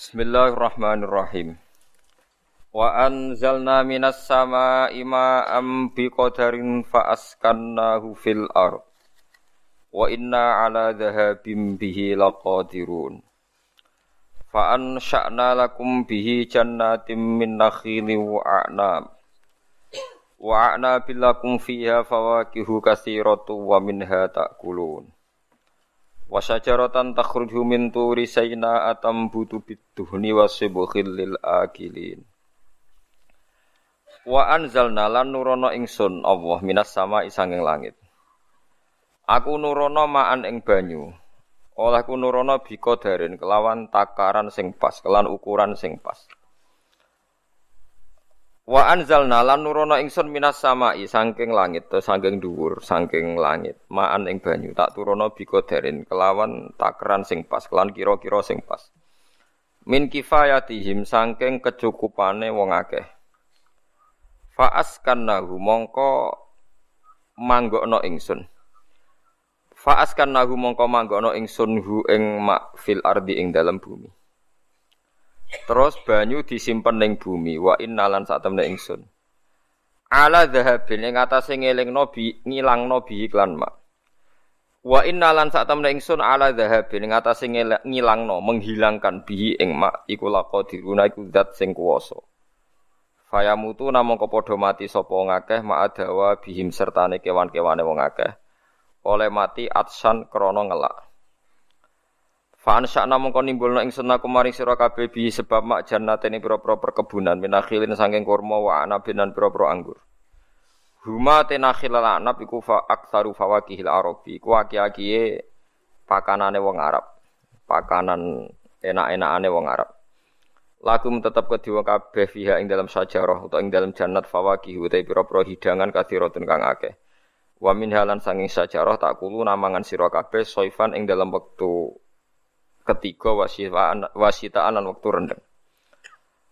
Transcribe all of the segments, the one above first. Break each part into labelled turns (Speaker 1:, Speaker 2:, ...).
Speaker 1: Bismillahirrahmanirrahim. Wa anzalna minas sama'i ma'am biqadarin fa'askannahu fil ard. Wa inna ala dhahabim bihi laqadirun. Fa ansha'na lakum bihi jannatin min nakhili wa a'nab. Wa a'nabil lakum fiha fawakihu katsiratu wa minha ta'kulun. Wasyajaratan takhruju min turi sayna atam butu biduhni wasibkhil lil akilin. Wa anzalna lan nurono ingsun Allah minas sama isanging langit. Aku nurono ma'an ing banyu. Olehku nurono biko darin kelawan takaran sing pas, kelan ukuran sing pas. Wa anzalna lan nurono ingsun minas samai saking langit to saking dhuwur saking langit. Maan ing banyu tak turono derin kelawan takran sing pas kelan kira-kira sing pas. Min kifayatihim saking kecukupane wong akeh. Faaskannahu mongko manggokno ingsun. Faaskannahu mongko manggokno ingsun hu ing mak fil ardi ing dalam bumi Terus banyu disimpen ning bumi wa innalan sak temne ingsun. Ala dhahabin ing atase ngelingno bi ngilangno bi iklan mak. Wa innalan sak temne ingsun ala dhahabin ing atase ngilangno menghilangkan bi ing mak iku laqadiruna iku zat sing kuwasa. Fayamutu namung kepodo mati sapa ngakeh ma'adawa bihim sertane kewan-kewane wong akeh. Oleh mati atsan krana ngelak. Fa'an sya'na mongko nimbulna ingsun aku maring sira kabeh bi sebab mak jannatin pira-pira perkebunan minakhilin saking kurma wa anabin lan pira-pira anggur. Huma tenakhil anab iku fa aktsaru fawakihil arabi. Iku aki-akiye pakanane wong Arab. Pakanan enak-enakane wong Arab. Lakum tetap kedua kabeh fiha ing dalam sajarah atau ing dalam jannat fawakih utai pira-pira hidangan kathiratun kang akeh. Wa min halan sanging sajarah tak kulu namangan sira kabeh soifan ing dalam wektu ketiga wasitaan wasitaan lan rendeng.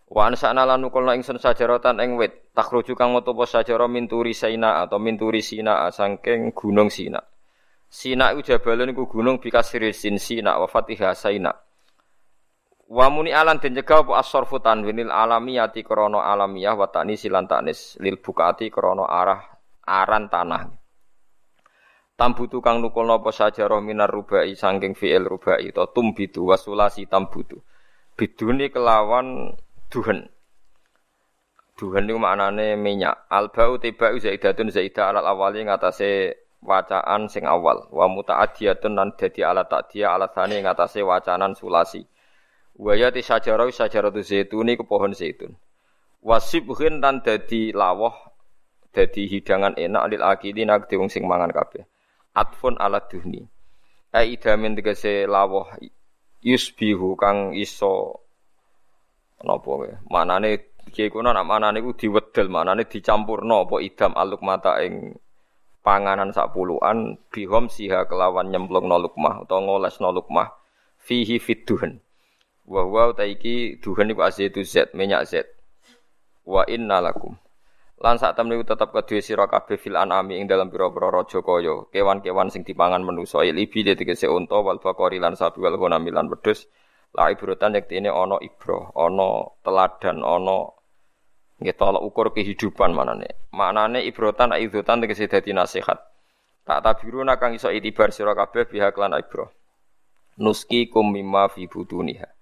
Speaker 1: Wa ansana lan nukulna ingsun sajaratan ing wit takhruju kang metu apa minturi Sina atau minturi Sina saking gunung Sina. Sina iku jabalun iku gunung bikasri sin Sina wa Fatihah Sina. Wa muni alan den cegah apa as-sarfu tanwinil alamiyati krana alamiyah wa ta'ni silan ta'nis lil bukati krana arah aran tanah. Tambutu kang nukul nopo sajarah minar rubai sangking fi'il rubai to tumbitu wasulasi tambutu. Biduni kelawan duhen. Duhen niku maknane minyak. Albau tiba zaidatun zaidah alal awali ngatasé wacaan sing awal. Wa muta'adiyatun nan dadi alat ta'diyah alat sani ngatasé wacanan sulasi. Waya ti sajarah sajarah tu zaitun niku pohon zaitun. Wasibhin dan dadi lawah dadi hidangan enak lil akili nak wong sing mangan kabeh atfun ala duhni. Ai idamin tegese lawah yusbihu kang iso napa wae manane kiye kuna nak manane ku diwedel manane dicampurno apa idam aluk mata ing panganan sak puluhan bihom siha kelawan nyemplungno lukmah utawa ngolesno lukmah fihi fiduhan wa wa ta iki duhan iku azaitu zat minyak zat. Wa inna lakum Lan saat temen tetap kedua sira kabeh fil anami ing dalam pira-pira raja kaya. Kewan-kewan sing dipangan manusa libi tegese unta wal bakori lan sapi wal ghanami lan wedhus. La ibrotan yektine ana ibro ana teladan ana nggih tolak ukur kehidupan manane. Maknane ibrotan aidzatan tegese dadi nasihat. Tak tabiruna kang iso itibar sira kabeh pihak lan ibro nuski kum mimma fi butuniha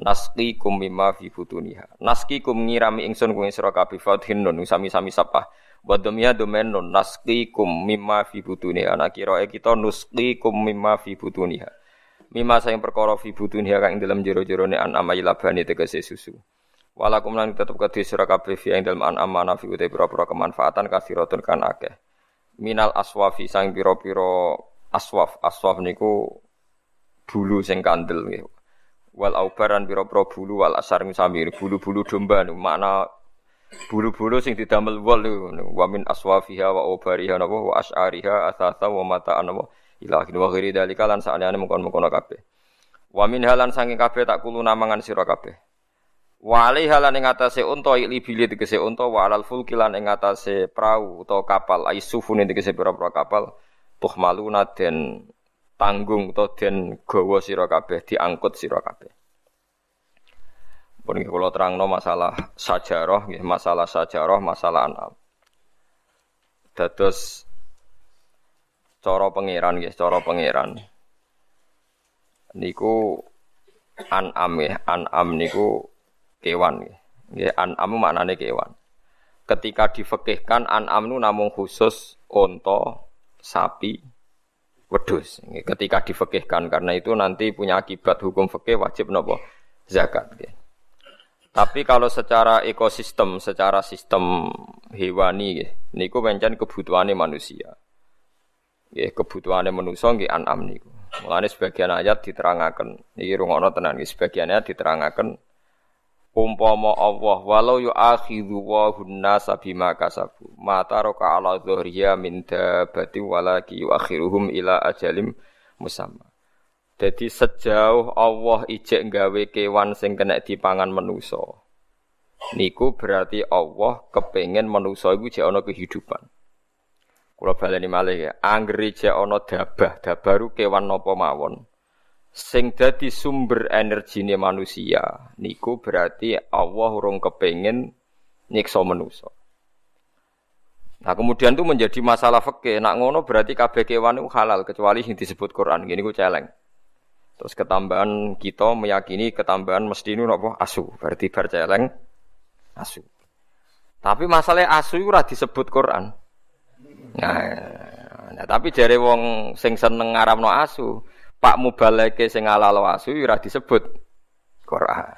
Speaker 1: naski kum mimma fi butuniha naski kum ngirami ingsun kuwi sira kabeh fathin nun sami-sami sapa wa domia domen nun naski kum mimma fi butuniha ana kira kita nuski kum mimma fi butuniha mimma sayang perkara fi butuniha kang dalam jero-jerone an amai labani tegese susu. Walakum lan tetep kedhe sira kabeh fi ing dalem an amana fi utai pira-pira kemanfaatan kafiratun kan akeh. Minal aswafi sang pira-pira aswaf. Aswaf niku bulu sing kandel nggih wal aubaran biro pro bulu wal asar samir bulu-bulu domba nu. Makna bulu-bulu sing didamel niku wa min aswafiha wa aubariha napa wa as'ariha asasa wa mata napa. Ilahi wa ghairi dalika lan sakjane mengkon-mengkon kabeh. Wa min halan saking kabeh tak kulo namangan sira kabeh. Wa alaiha lan ing atase unta ili bili tegese unta wa alal fulki ing atase prau utawa kapal. Ai sufune tegese pira-pira kapal. Tuhmaluna den tanggung to den gawa sira kabeh diangkut sira kabeh Pun kalau terangno masalah sajarah, masalah sajarah, masalah anam. Dados cara pangeran nggih, cara pangeran. Niku an'am nggih, an'am niku kewan nggih. Nggih, an'am maknane kewan. Ketika difekihkan an'am nu namung khusus unta, sapi, wedhus. Ketika difekihkan karena itu nanti punya akibat hukum fikih wajib nopo zakat. Nggih. Tapi kalau secara ekosistem, secara sistem hewani, niku pancen kebutuhannya manusia. Ya, kebutuhannya manusia nggih an'am niku. Mulane sebagian ayat diterangaken, iki rungono tenan nggih sebagian ayat umpama Allah walau yu'akhidhu wa nasa bima kasabu ma taraka ala dhuhriya min dabati walaki yu'akhiruhum ila ajalim musamma. Jadi sejauh Allah ijek nggawe kewan sing kena dipangan manusa. Niku berarti Allah kepengen manusa iku jek ana kehidupan. Kula baleni malih ya, anggere jek ana dabah, dabaru kewan napa mawon. Sing dadi sumber energine manusia, niku berarti Allah urung kepengin nyiksa manusa. Nah kemudian itu menjadi masalah fikih. Nak ngono berarti kabeh kewan itu halal kecuali yang disebut Quran. Gini ku celeng. Terus ketambahan kita meyakini ketambahan mesti ini asu. Berarti bar celeng asu. Tapi masalah asu itu disebut Quran. Nah, nah tapi jare wong sing seneng ngaramno asu, Pak Mubaleke sing halal asu ora disebut Quran.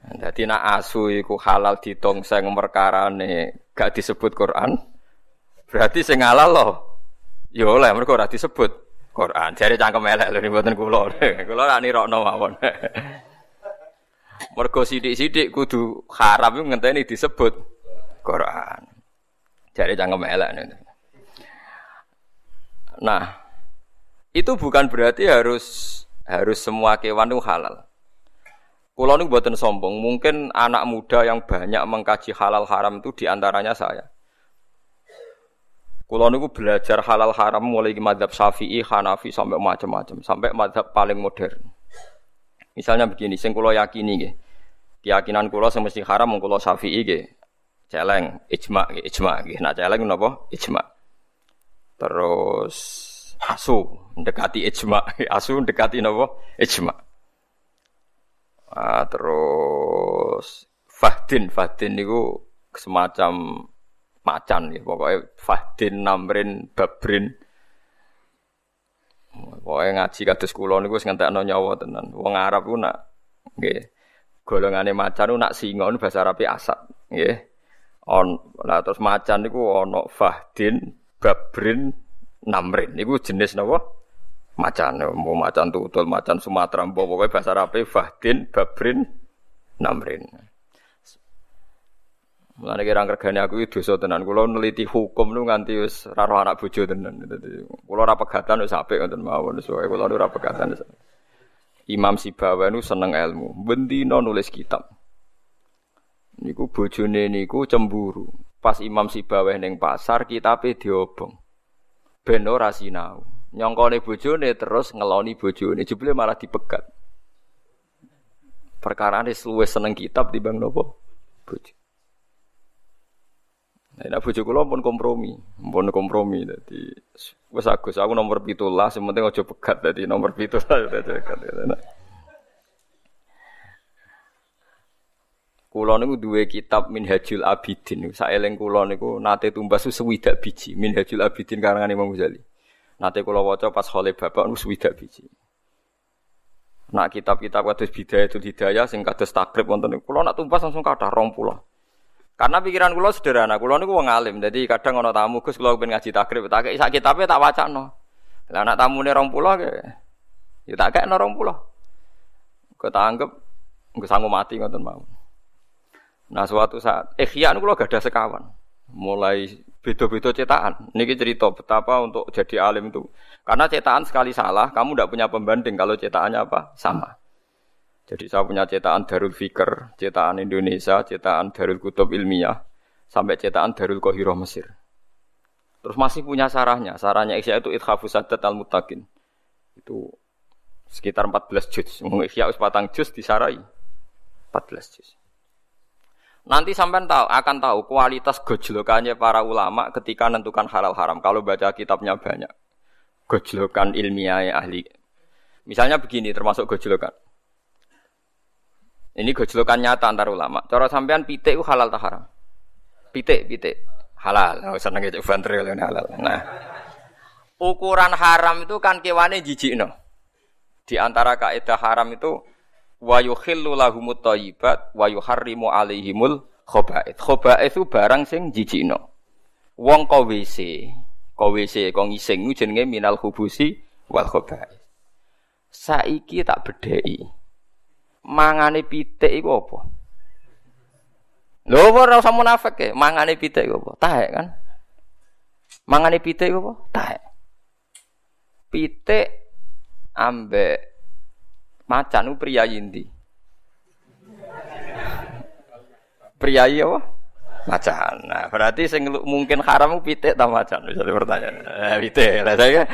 Speaker 1: Jadi nak asu iku halal ditongseng perkarane gak disebut Quran. Berarti sing halal loh. Ya oleh mergo ora disebut Quran. Jare cangkem elek lho mboten kula. Kula ra nirokno mawon. Mergo sithik-sithik kudu haram iku ngenteni disebut Quran. Jare cangkem elek. Nah, itu bukan berarti harus harus semua kewan itu halal. Kulo ini buatan sombong, mungkin anak muda yang banyak mengkaji halal haram itu di antaranya saya. Kulo niku belajar halal haram mulai madhab syafi'i, hanafi sampai macam-macam, sampai madhab paling modern. Misalnya begini, sing kulo yakini gitu. Keyakinan kulo semesti haram kulo syafi'i gitu. Celeng, ijma, ijma, gitu. Nah celeng napa? Ijma. Terus asu mendekati ijma, asu mendekati nopo? Ijma. Ah, terus fahdin, fahdin niku semacam macan ya pokoknya fahdin namrin babrin. Pokoknya ngaji kados kula niku wis ngentekno nyawa tenan. Wong Arab ku nak nggih golongane macan nak singa bahasa Arabe asat nggih. On lah terus macan niku ana fahdin babrin namrin niku jenis napa macan mau macan tutul macan Sumatera mbok pokoke bahasa Arabe fahdin babrin namrin Mulane kira regane aku iki dosa tenan. Kula neliti hukum nu nganti wis ora anak bojo tenan. Kula ora pegatan wis apik ngoten mawon. Soale kula ora pegatan. Imam Sibawa nu seneng ilmu. Bendina nulis kitab. Niku bojone niku cemburu. Pas Imam Sibawa ning pasar kitabe diobong ben ora sinau. Nyongkone bojone terus ngeloni bojone, jebule malah dipegat. Perkara ini luwih seneng kitab bang nopo bojo. Nah, bojo kula pun kompromi, pun kompromi dadi wis Agus aku nomor 17, sing penting aja pegat dadi nomor 17 dadi Kulo niku duwe kitab Minhajul Abidin. Saeling kulo niku nate tumbas sewidak biji Minhajul Abidin karangan Imam Ghazali. Nate kulo waca pas khole bapak niku sewidak biji. Nak kitab-kitab kados bidaya itu hidayah sing kados takrib wonten niku kulo nak tumbas langsung kathah 20. Karena pikiran kulo sederhana, kulo niku wong alim. Jadi kadang ana tamu Gus kulo pengen ngaji takrib, tak kei sak kitabe tak wacana. Lah nak tamune 20 ke ya tak kei 20. Kok tak anggap Gus sanggup mati ngoten mawon. Nah suatu saat ikhya niku gak ada sekawan. Mulai beda-beda cetakan. Niki cerita betapa untuk jadi alim itu. Karena cetakan sekali salah, kamu tidak punya pembanding kalau cetakannya apa? Sama. Jadi saya punya cetakan Darul Fikr, cetakan Indonesia, cetakan Darul Kutub Ilmiah, sampai cetakan Darul Qahiroh Mesir. Terus masih punya sarahnya. Sarahnya Ikhya itu Ithafu Sadat Al-Mutakin. Itu sekitar 14 juz. Ikhya us patang juz disarai. 14 juz. Nanti sampai tahu akan tahu kualitas gojlokannya para ulama ketika menentukan halal haram. Kalau baca kitabnya banyak, gojlokan ilmiah ahli. Misalnya begini, termasuk gojlokan. Ini gojlokan nyata antar ulama. Cara sampean pitik itu halal tak haram? Pitik, pitik halal. Oh, seneng itu halal. Nah, ukuran haram itu kan kewane jijik no. Di antara kaidah haram itu wa yukhillu lahumut thayyibat wa yuharrimu alaihimul khaba'ith. Khaba'ith itu barang sing jijikno. Wong kok WC, kok WC kok ngising jenenge minal khubusi wal khaba'ith. Saiki tak bedheki. Mangane pitik iku apa? Lho ora usah munafik ya, mangane pitik iku apa? Taek kan? Mangane pitik iku apa? Taek. Pitik ambek Macan itu pria yindi. Pria apa? Macan. Nah, berarti sing mungkin haram pitik ta macan bisa pertanyaan. Eh pitik. Lah saya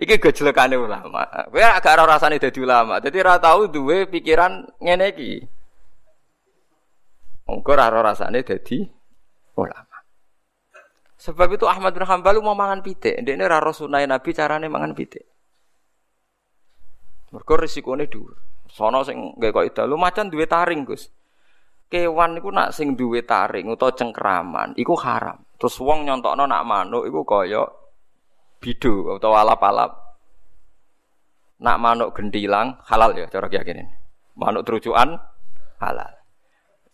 Speaker 1: iki gojlokane ulama. Kowe agak ora rasane dadi ulama. Dadi ora tau duwe pikiran ngene iki. Engko ora rasane dadi ulama. Sebab itu Ahmad bin Hanbal mau mangan pitik. Ndekne ora sunah Nabi carane mangan pitik. Mergo risikone dhuwur. Sono sing nggae ida lu macan duwe taring, Gus. Kewan iku nak sing duwe taring utawa cengkraman iku haram. Terus wong nyontokno nak manuk iku kaya bidu utawa alap-alap. Nak manuk gendilang halal ya cara keyakinan. Manuk terucukan halal.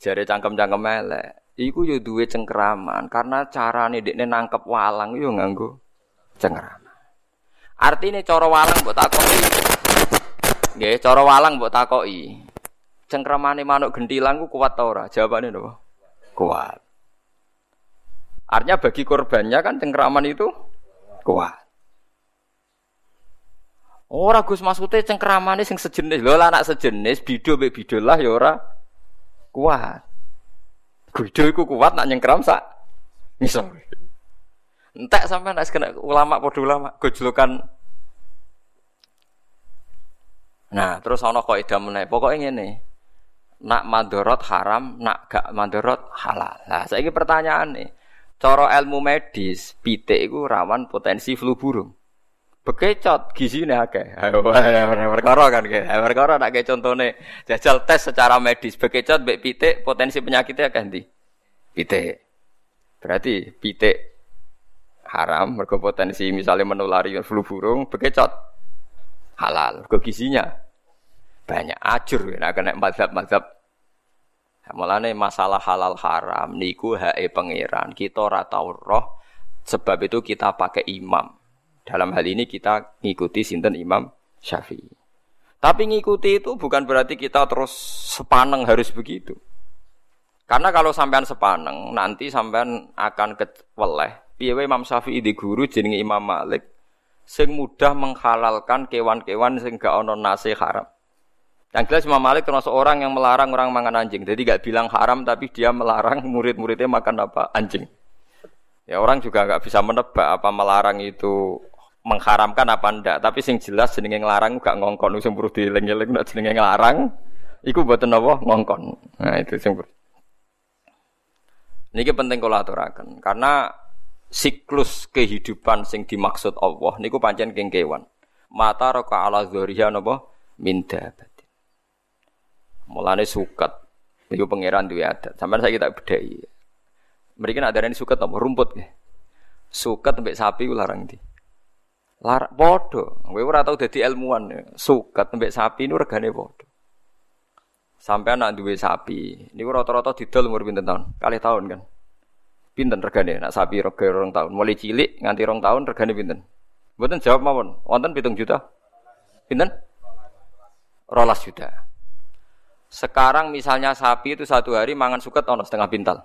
Speaker 1: Jare cangkem-cangkem elek. Iku yo duwe cengkraman karena carane dekne nangkep walang yo nganggo cengkraman. Artinya cara walang mbok takoki Nggih, cara walang mbok takoki. Cengkramane manuk gentilang ku kuat ta ora? Jawabane napa? Kuat. Artinya bagi korbannya kan cengkraman itu kuat. Ora Gus maksudnya cengkramane sing sejenis. Lho anak sejenis bido mbek bido lah ya ora kuat. Bido iku kuat nak nyengkram sak misal. Entek sampai nak kena ulama padha ulama gojlokan Nah, terus ana kok ida meneh. Pokoke ngene. Nak mandorot haram, nak gak mandorot halal. Nah, saiki pertanyaan nih. Cara ilmu medis, pitik iku rawan potensi flu burung. Bekecot gizine akeh. Perkara kan ke. Perkara nak kayak contone jajal tes secara medis bekecot mbek pitik potensi penyakitnya akeh ndi? Pitik. Berarti pitik haram mergo potensi misalnya menulari flu burung bekecot halal. Kok gizinya banyak ajur nah kena mazhab-mazhab Mulane masalah halal haram niku hae pangeran. Kita ora tau roh sebab itu kita pakai imam. Dalam hal ini kita ngikuti sinten Imam Syafi'i. Tapi ngikuti itu bukan berarti kita terus sepaneng harus begitu. Karena kalau sampean sepaneng nanti sampean akan keweleh. Piye Imam Syafi'i di guru jenenge Imam Malik sing mudah menghalalkan kewan-kewan sing gak ono nase haram. Yang jelas Imam Malik termasuk orang yang melarang orang makan anjing. Jadi gak bilang haram tapi dia melarang murid-muridnya makan apa? Anjing. Ya orang juga nggak bisa menebak apa melarang itu mengharamkan apa ndak. Tapi sing jelas jenenge ngelarang gak ngongkon sing perlu dieling-eling nek jenenge ngelarang iku mboten napa ngongkon. Nah itu sing Niki penting kula aturaken karena siklus kehidupan sing dimaksud Allah niku pancen keng kewan. Mata roka ala dzuriya napa min Mulane suket. Iku pangeran duwe adat. Sampai saya kita bedai. Mereka nak darani suket apa rumput ya. Suket mbek sapi ku larang di. Lar padha. Kowe ora tau dadi ilmuwan. Suket mbek sapi nu regane padha. Sampai anak duwe sapi. Niku rata-rata didol umur pinten tahun? Kali tahun kan. Pinten regane nak sapi rega rong tahun. Mulai cilik nganti rong tahun regane pinten? Mboten jawab mawon. Wonten pitung juta. Pinten? Rolas juta. Sekarang misalnya sapi itu satu hari mangan suket ono setengah pintal.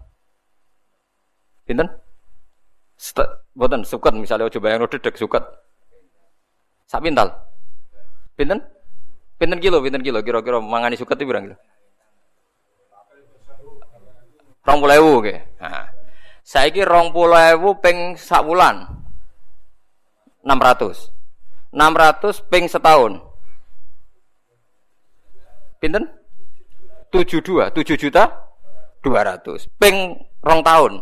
Speaker 1: Pinten? Boten suket misalnya coba yang dedek suket. Sak pintal. Pinten? Pinten kilo, pinten kilo kira-kira mangani suket itu berapa kilo? Rong puluh ewu ke. Nah. Puluh ewu peng sak ratus. Enam ratus peng setahun. Pinten? tujuh dua, tujuh juta dua ratus. Ping rong tahun.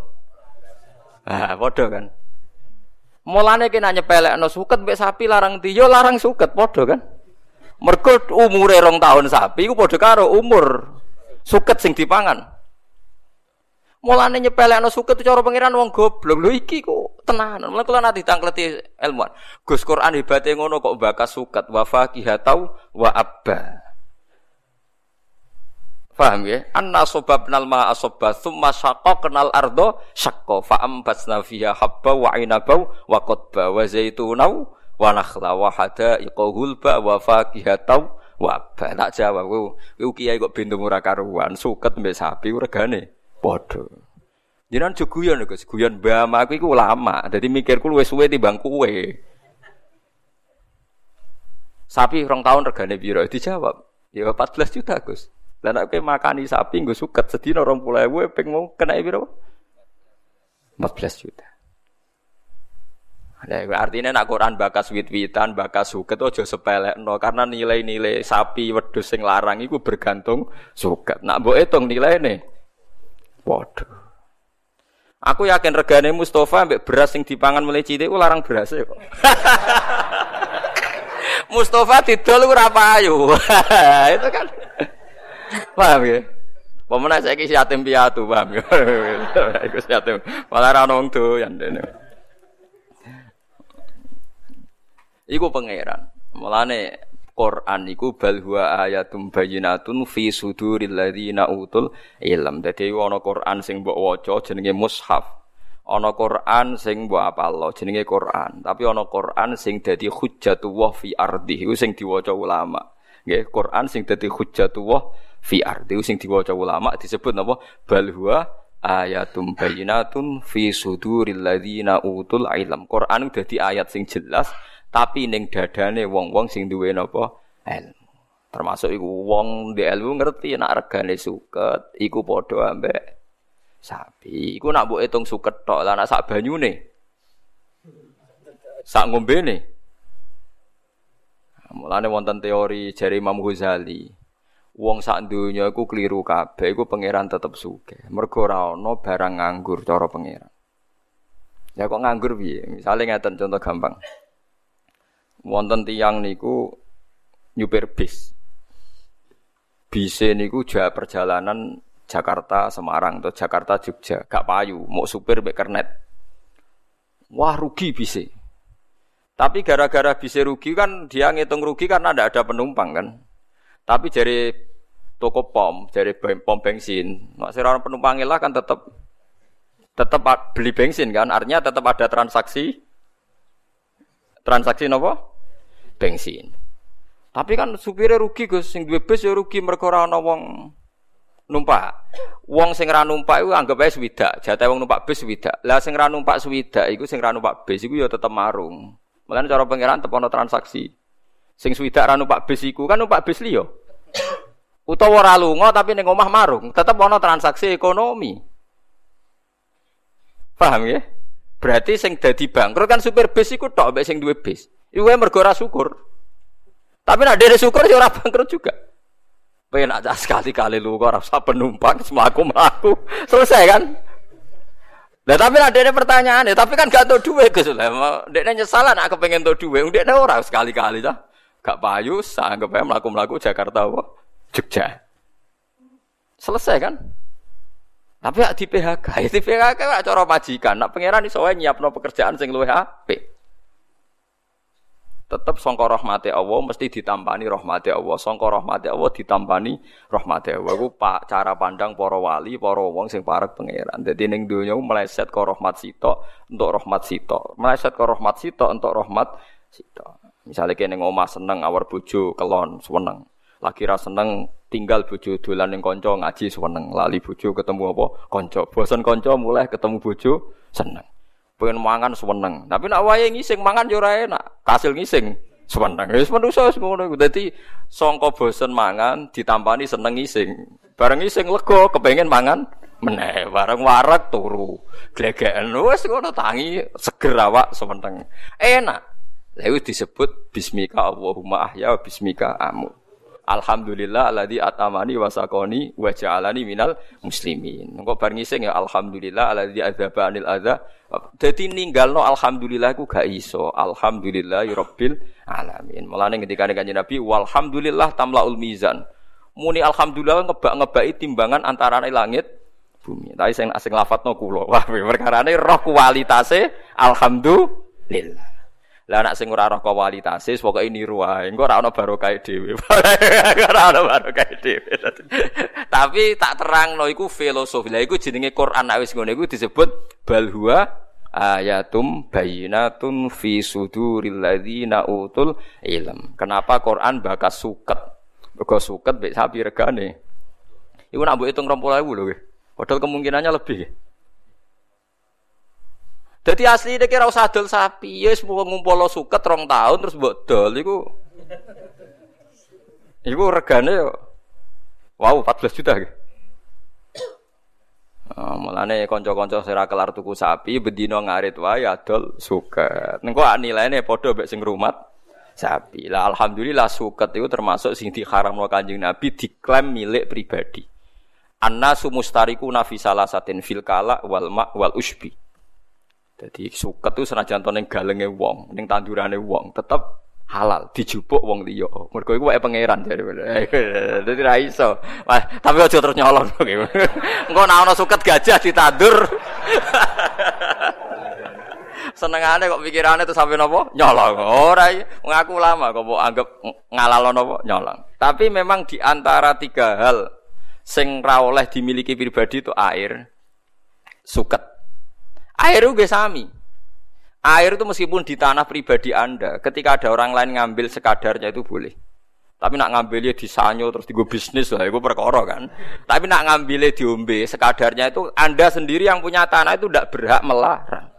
Speaker 1: Ah, bodoh kan. Mulane kena no suket mbek sapi larang tiyo larang suket bodoh kan. Mergo umure rong tahun sapi iku padha karo umur suket sing dipangan. Mulane nyepelekno suket cara pangeran wong goblok. Lho iki kok tenanan. Mulane kula nanti tangkleti ilmuwan. Gus Quran hebate ngono kok bakas suket wa faqihatau wa abba. Paham ya? Anna sobabnal ma asobba thumma kenal ardo syaqqa fa ambatna fiha habba wa inaba wa qadba wa zaitunau wa nakhla wa hadaiqa hulba wa faqihatau wa abba. Tak jawab ku kiai kok bintu ora karuan, suket mbek sapi regane padha. Jenengan juguyon Gus, guyon mbah aku iku ulama, dadi mikirku luwih suwe timbang kowe. Sapi rong tahun regane piro? Dijawab, ya 14 juta Gus. Dan aku makani sapi gue suket sedina orang pulau gue peng mau kena berapa? 14 juta. Nah, artinya nak Quran bakas wit-witan, bakas suket aja no karena nilai-nilai sapi wedhus sing larang itu bergantung suket. Nak mbok nilai nih. Waduh. Aku yakin regane Mustafa ambek beras sing dipangan mulai cilik larang beras ya kok. Mustafa didol ora payu. itu kan Paham ya? Pemenang saya kisi yatim piatu, paham ya? Iku yatim. Malah ra ono doyan dene. Iku pangeran. Mulane Quran iku bal huwa ayatum bayyinatun fi suduril ladzina utul ilm. Dadi ana Quran sing mbok waca jenenge mushaf. Ana Quran sing mbok apal jenenge Quran. Tapi ana Quran sing dadi hujjatullah fi ardi. Iku sing diwaca ulama. Nggih, Quran sing dadi hujjatullah fi ardi sing diwaca ulama disebut napa bal huwa ayatum bayyinatun fi suduril ladzina utul ilm. Quran dadi ayat sing jelas tapi ning dadane wong-wong sing duwe napa ilmu. Termasuk iku wong di ilmu ngerti nek regane suket iku padha ambek sapi. Iku nak mbok hitung suket tok lah nak sak banyune. Sak ngombene. Mulane wonten teori jari Imam Ghazali wong sak donya iku keliru kabeh iku pangeran tetep sugih. Mergo ora ana barang nganggur cara pangeran. Ya kok nganggur piye? Misale ngeten contoh gampang. Wonten tiang niku nyupir bis. Bise niku jauh perjalanan Jakarta Semarang atau Jakarta Jogja, gak payu, mau supir mek kernet. Wah rugi bise. Tapi gara-gara bisa rugi kan dia ngitung rugi karena tidak ada penumpang kan. Tapi dari toko pom, dari pom bensin, nek orang penumpang lah kan tetap tetap beli bensin kan, artinya tetap ada transaksi transaksi nopo bensin. Tapi kan supirnya rugi Gus, sing duwe bis ya rugi mergo ora ana wong numpak. Wong sing ra numpak iku anggap ae swidak, jatah wong numpak bis swidak. Lah sing ra numpak swidak iku sing ra numpak bis iku ya tetep marung. Mulane cara pangeran tetep ana transaksi. Sing swidak ra numpak bis iku kan numpak bis liya. Utawa ora lunga tapi ning omah marung, tetep ana transaksi ekonomi. Paham ya? Berarti sing dadi bangkrut kan supir bis iku tok mbek sing duwe bis. Iku mergo ora syukur. Tapi nek dhewe syukur ya ora bangkrut juga. Pengen aja sekali-kali lu kok ora usah penumpang semaku mlaku. Selesai kan? Lah tapi ada ada pertanyaan ya, tapi kan gak tau duit Gus. Lah dekne nyesal nak kepengen tau duit, dekne ora sekali-kali dah. Gak payu, sanggup aja melaku-melaku Jakarta apa? Jogja. Selesai kan? Tapi ya di PHK, di PHK ya cara majikan. Nak pangeran iso wae nyiapno pekerjaan sing luwih apik. Tetep sangka rahmati Allah mesti ditampani rahmati Allah. Sangka rahmati Allah ditampani rahmati Allah. Iku pak cara pandang para wali, para wong sing parek pangeran. Dadi ning donya meleset ke rahmat sitok untuk rahmat sitok. Meleset ke rahmat sitok untuk rahmat sitok. Misalnya kene omah seneng awar bojo kelon seneng. Lagi ra seneng tinggal bojo dolan ning kanca ngaji seneng. Lali bojo ketemu apa? Kanca. Bosen kanca mulai ketemu bojo seneng. Pengen mangan seneng. Tapi nak wayahe ngising mangan yo ora enak. Kasil ngising seneng. Wis manusa wis ngono. Dadi sangka bosen mangan ditampani seneng ngising. Bareng ngising lega kepengen mangan meneh bareng warak turu. Glegeken wis ngono tangi seger awak semeneng. Enak. Lalu disebut bismika Allahumma ahya bismika amut. Alhamdulillah alladzi atamani wa sakoni wa ja'alani minal muslimin. Engko bar ngising ya alhamdulillah alladzi adzaba anil adza. Dadi ninggalno alhamdulillah iku gak iso. Alhamdulillah rabbil alamin. Mulane ketika kanjeng Nabi walhamdulillah tamlaul mizan. Muni alhamdulillah ngebak-ngebaki timbangan antara langit bumi. Tapi sing asing lafadzno kula. Wah, perkarane roh kualitase alhamdulillah. Lah anak sing ora roh kualitase pokoke niru wae. Engko ora ana barokah dhewe. ora ana barokah dhewe. Tapi tak terangno iku filosofi. Lah iku jenenge Quran nek wis ngene iku disebut bal huwa ayatum bayinatun fi suduril ladzina utul ilm. Kenapa Quran bakas suket? Mergo suket mek sapi regane. Iku nak mbok hitung 20.000 lho. Padahal kemungkinannya lebih. Jadi asli dia kira usah dol sapi, ya semua ngumpul suket rong tahun terus buat dol, iku, iku regane wow 14 juta. Gitu. Oh, mulane kanca-kanca sira kelar tuku sapi bedino ngarit wae adol suket. Nengko nilainya padha mek sing rumat sapi. Lah alhamdulillah suket itu termasuk sing diharamno Kanjeng Nabi diklaim milik pribadi. Annasu mustariku nafi salasatin fil kala wal ma wal usbi. Jadi suket itu senajan to ning galenge wong, ning tandurane wong, tetep halal dijupuk wong liya. Mergo iku wae pangeran jare. Dadi ra. Wah, tapi aja terus nyolong. Engko nek ana suket gajah ditandur. Senengane kok pikirane tuh sampai nopo nyolong. Ora ngaku lama kok mbok anggap ngalalo nopo nyolong. Tapi memang di antara tiga hal sing ra oleh dimiliki pribadi itu air, suket Air itu sami. Air itu meskipun di tanah pribadi Anda, ketika ada orang lain ngambil sekadarnya itu boleh. Tapi nak ngambilnya di sanyo terus digo bisnis lah, itu perkara kan. Tapi nak ngambilnya diombe sekadarnya itu Anda sendiri yang punya tanah itu tidak berhak melarang.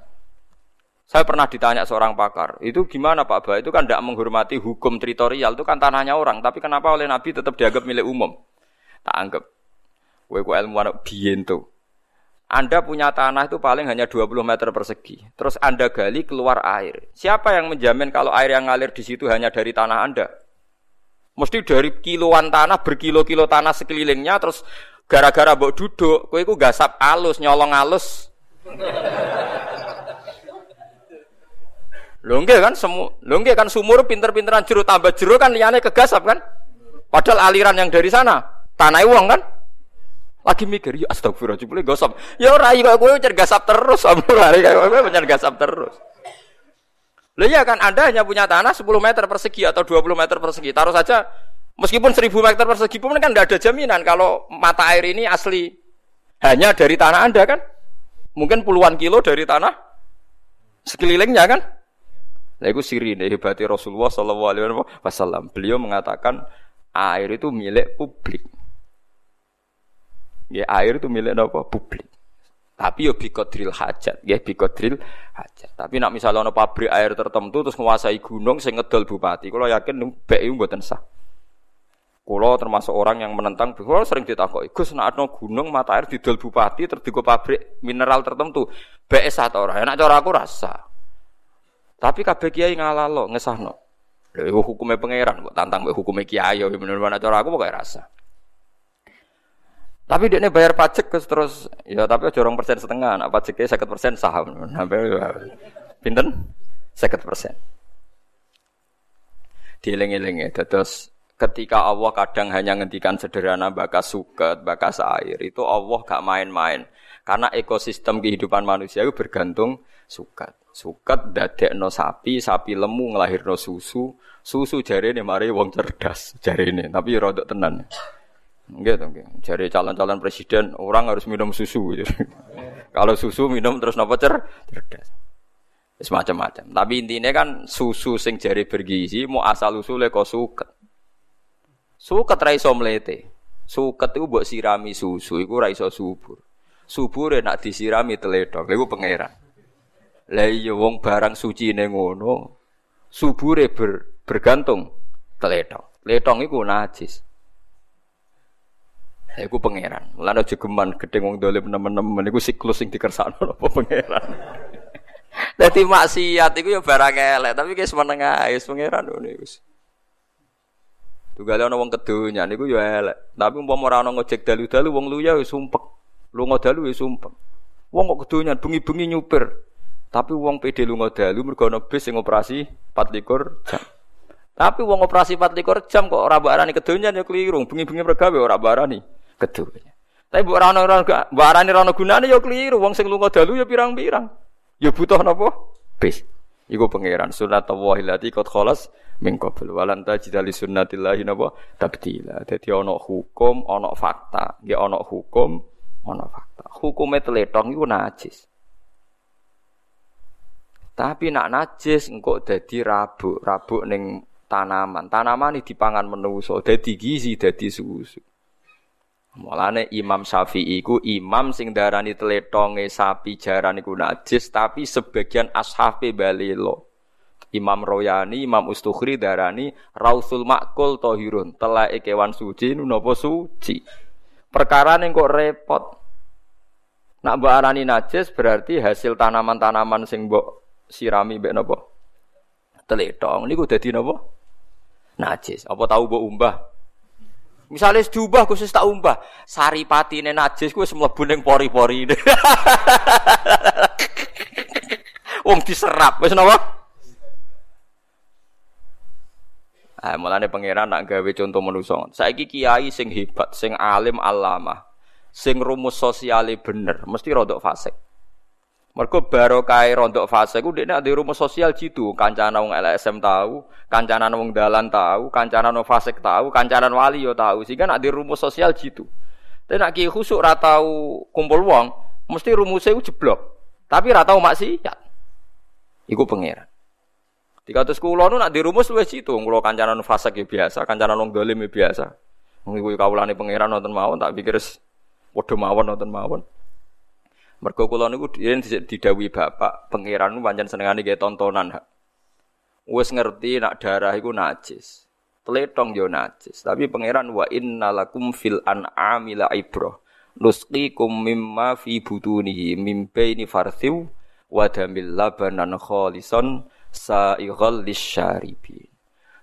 Speaker 1: Saya pernah ditanya seorang pakar, itu gimana Pak Ba? Itu kan tidak menghormati hukum teritorial, itu kan tanahnya orang. Tapi kenapa oleh Nabi tetap dianggap milik umum? Tak anggap. Gue anak biyen tuh. Anda punya tanah itu paling hanya 20 meter persegi. Terus Anda gali keluar air. Siapa yang menjamin kalau air yang ngalir di situ hanya dari tanah Anda? Mesti dari kiloan tanah, berkilo-kilo tanah sekelilingnya, terus gara-gara mbok duduk, kowe iku gasap alus, nyolong alus. Lho kan semu, lho kan sumur pinter-pinteran jeruk tambah jeruk kan liyane kegasap kan? Padahal aliran yang dari sana tanah uang kan? Lagi mikir, ya astagfirullah, boleh gosok. Ya ora iya kowe cergasap terus, ora kayak kowe cergasap terus. Lah ya kan Anda hanya punya tanah 10 meter persegi atau 20 meter persegi. Taruh saja meskipun 1000 meter persegi pun kan tidak ada jaminan kalau mata air ini asli hanya dari tanah Anda kan. Mungkin puluhan kilo dari tanah sekelilingnya kan. Nah itu siri dari hebati Rasulullah Shallallahu Alaihi Wasallam. Beliau mengatakan air itu milik publik. Ya air itu milik apa? Publik. Tapi yo bikodril hajat, ya bikodril hajat. Tapi nak misalnya ono pabrik air tertentu terus menguasai gunung saya ngedol bupati, kalau yakin BI mboten sah. Kulo termasuk orang yang menentang, kulo sering ditakoki, Gus nak ono gunung mata air didol bupati terus digo pabrik mineral tertentu, BI sah ta ora? Enak cara aku rasa. Tapi kabeh kiai ngalalo ngesahno. Lha hukumnya pangeran kok tantang hukumnya kiai yo bener-bener cara aku pokoke rasa. Tapi dia bayar pajak terus ya tapi aja orang persen setengah, nak pajaknya seket persen saham. Sampai pinten seket persen. Dieling-eling terus ketika Allah kadang hanya ngendikan sederhana bakas suket, bakas air, itu Allah gak main-main. Karena ekosistem kehidupan manusia itu bergantung suket. Suket no sapi, sapi lemu no susu, susu jari ini mari wong cerdas jari ini, tapi rodok tenan. Gitu, gitu. Jadi calon-calon presiden orang harus minum susu. Gitu. Kalau susu minum terus nopo cer cerdas. Semacam-macam. Tapi intinya kan susu sing jari bergizi mau asal usule kok suket. Suket ra iso. Suket itu buat sirami susu iku ra iso subur. Subur nak disirami teledok. Lha pangeran. Lah iya wong barang suci ning ngono subure ber, bergantung teledok. Letong iku najis. Iku pangeran. Mulane aja geman gedhe wong dolim nemen-nemen iku siklus sing dikersakno apa pangeran. Dadi maksiat iku ya barang elek, tapi guys meneng ae pangeran ngono iku. Tugale ana wong kedonya niku ya elek. Tapi umpama ora ana ngojek dalu-dalu wong luya wis sumpek. Lunga dalu wis sumpek. Wong kok kedonya bengi-bengi nyupir. Tapi wong PD lunga dalu mergo ana bis operasi 24 jam. Tapi wong operasi 24 jam kok ora mbok arani kedonya ya keliru. Bengi-bengi mergawe ora mbok kedonya. Tapi mbok ora ana mbok arani ora ana gunane ya keliru. Wong sing lunga dalu ya pirang-pirang. Ya butuh napa? Bis. Iku pangeran sunat Allah lati qad khalas min qabl walan tajida li sunnatillahi napa tabdila. Dadi ana hukum, ana fakta. Nggih ana hukum, ana fakta. Hukume teletong iku najis. Tapi nak najis engko dadi rabuk, rabuk ning tanaman. Tanaman ini dipangan menuso, dadi gizi, dadi susu. Mulane Imam Syafi'i ku imam sing darani tletonge sapi jaran iku najis tapi sebagian ashabe balelo. Imam Royani, Imam Ustukhri darani Rausul Makul Tohirun, telake kewan suci napa suci. Perkara ning kok repot. Nak mbok arani najis berarti hasil tanaman-tanaman sing mbok sirami mbek napa? Teletong niku dadi napa? Najis. Apa tahu mbok umbah? Misalnya diubah khusus tak umbah, saripati ini najis gue semua buning pori-pori. Wong diserap, wes napa? Ah, mulane pangeran nak gawe contoh manusa. Saiki kiai sing hebat, sing alim alama, sing rumus sosiale bener, mesti rodok fasik. Mergo barokah rondok fase ku dekne ada rumus sosial jitu, kancana wong LSM tahu, kancana wong dalan tahu, kancana wong fasik tahu, kancana wali yo tahu. Sehingga nak di rumus sosial jitu. Tapi nak ki khusuk ra tau kumpul wong, mesti rumusnya ku jeblok. Tapi ra tau maksiat. Iku pangeran. Dikatus kula nu nak di rumus wis jitu, kula kancana wong fasik ya biasa, kancana wong dolim ya biasa. Wong iku kawulane pangeran nonton mawon tak pikir padha mawon nonton mawon. Mergo kula niku yen didawi bapak, pangeran pancen senengane nggih tontonan. Wis ngerti nak darah iku najis. Tletong yo najis, tapi pangeran wa innalakum fil an'ami la ibrah. Nusqikum mimma fi butunihi mim baini farthiw wa damil labanan khalisan sa'ighal lisyaribin.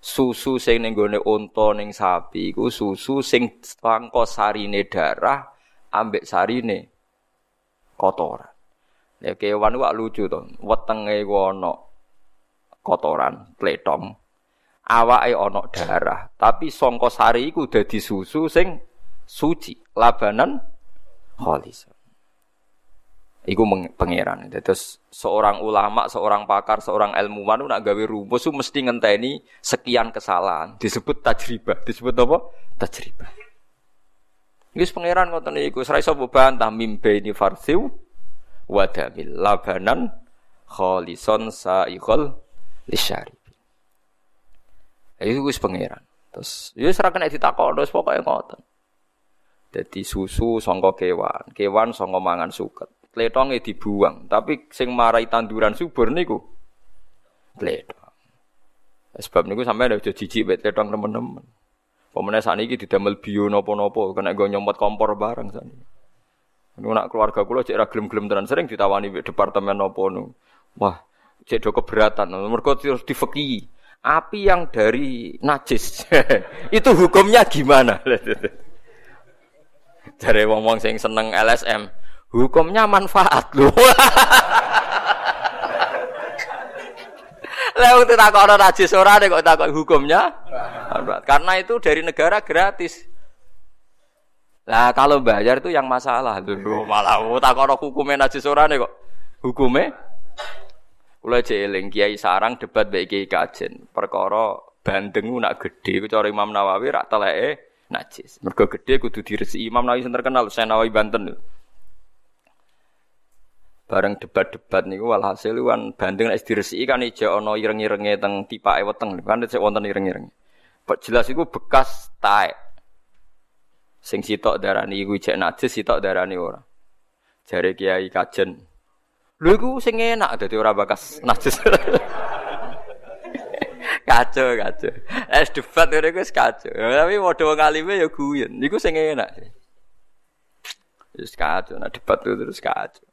Speaker 1: Susu sing ning gone unta ning sapi iku susu sing pangko sarine darah ambek sarine kotoran. Ya kewan wak lucu to, wetenge ana kotoran, pletong. Awake ana darah, tapi sangka sari iku dadi susu sing suci, labanan khalis. Iku pangeran. Terus seorang ulama, seorang pakar, seorang ilmuwan nak gawe rumus mesti ngenteni sekian kesalahan. Disebut tajribah. Disebut apa? Tajribah. Wis pangeran ngoten niku, ora iso bantah mimbe ini farsiu wadamil labanan kholison saikhol lisyari. Itu wis pangeran. Terus ya ora kena ditakok terus pokoke ngoten. Dadi susu sangka kewan, kewan sangka mangan suket. Kletonge dibuang, tapi sing marai tanduran subur niku kletong. Sebab niku sampai udah jijik bet kletong teman-teman. Pemenang saat ini didamel bio nopo-nopo, kena gue nyomot kompor bareng saat ini. Ini keluarga kulo cek ragilum gelem tenan sering ditawani di departemen nopo nu. Wah, cek do keberatan. Mereka terus difeki. Api yang dari najis itu hukumnya gimana? Dari wong-wong sing seneng LSM, hukumnya manfaat loh. Lah tak takok najis ora kok takok hukumnya karena itu dari negara gratis. Lah kalau bayar itu yang masalah. Lho malah oh, tak ora hukume najis ora kok. Hukume kula jeeling Kiai Sarang debat baik Kiai Kajen. Perkara bandeng nak gede ku cara Imam Nawawi rak teleke najis. Mergo gede kudu diresi Imam Nawawi sing terkenal Saya Nawawi Banten. Bareng debat-debat niku walhasil kan bandeng nek diresiki kan ijo ana ireng-irenge teng tipake weteng kan sik wonten ireng-ireng. jelas iku bekas taek. Sing sitok darani iku cek najis, sitok darani ora. Jare Kiai Kajen. Lho iku sing enak dadi ora bekas najis. kacau kacau. Es debat ngene iku kacau. Tapi modho wong alime ya guyon. Niku sing enak. Wis kacau, nah debat itu terus kacau.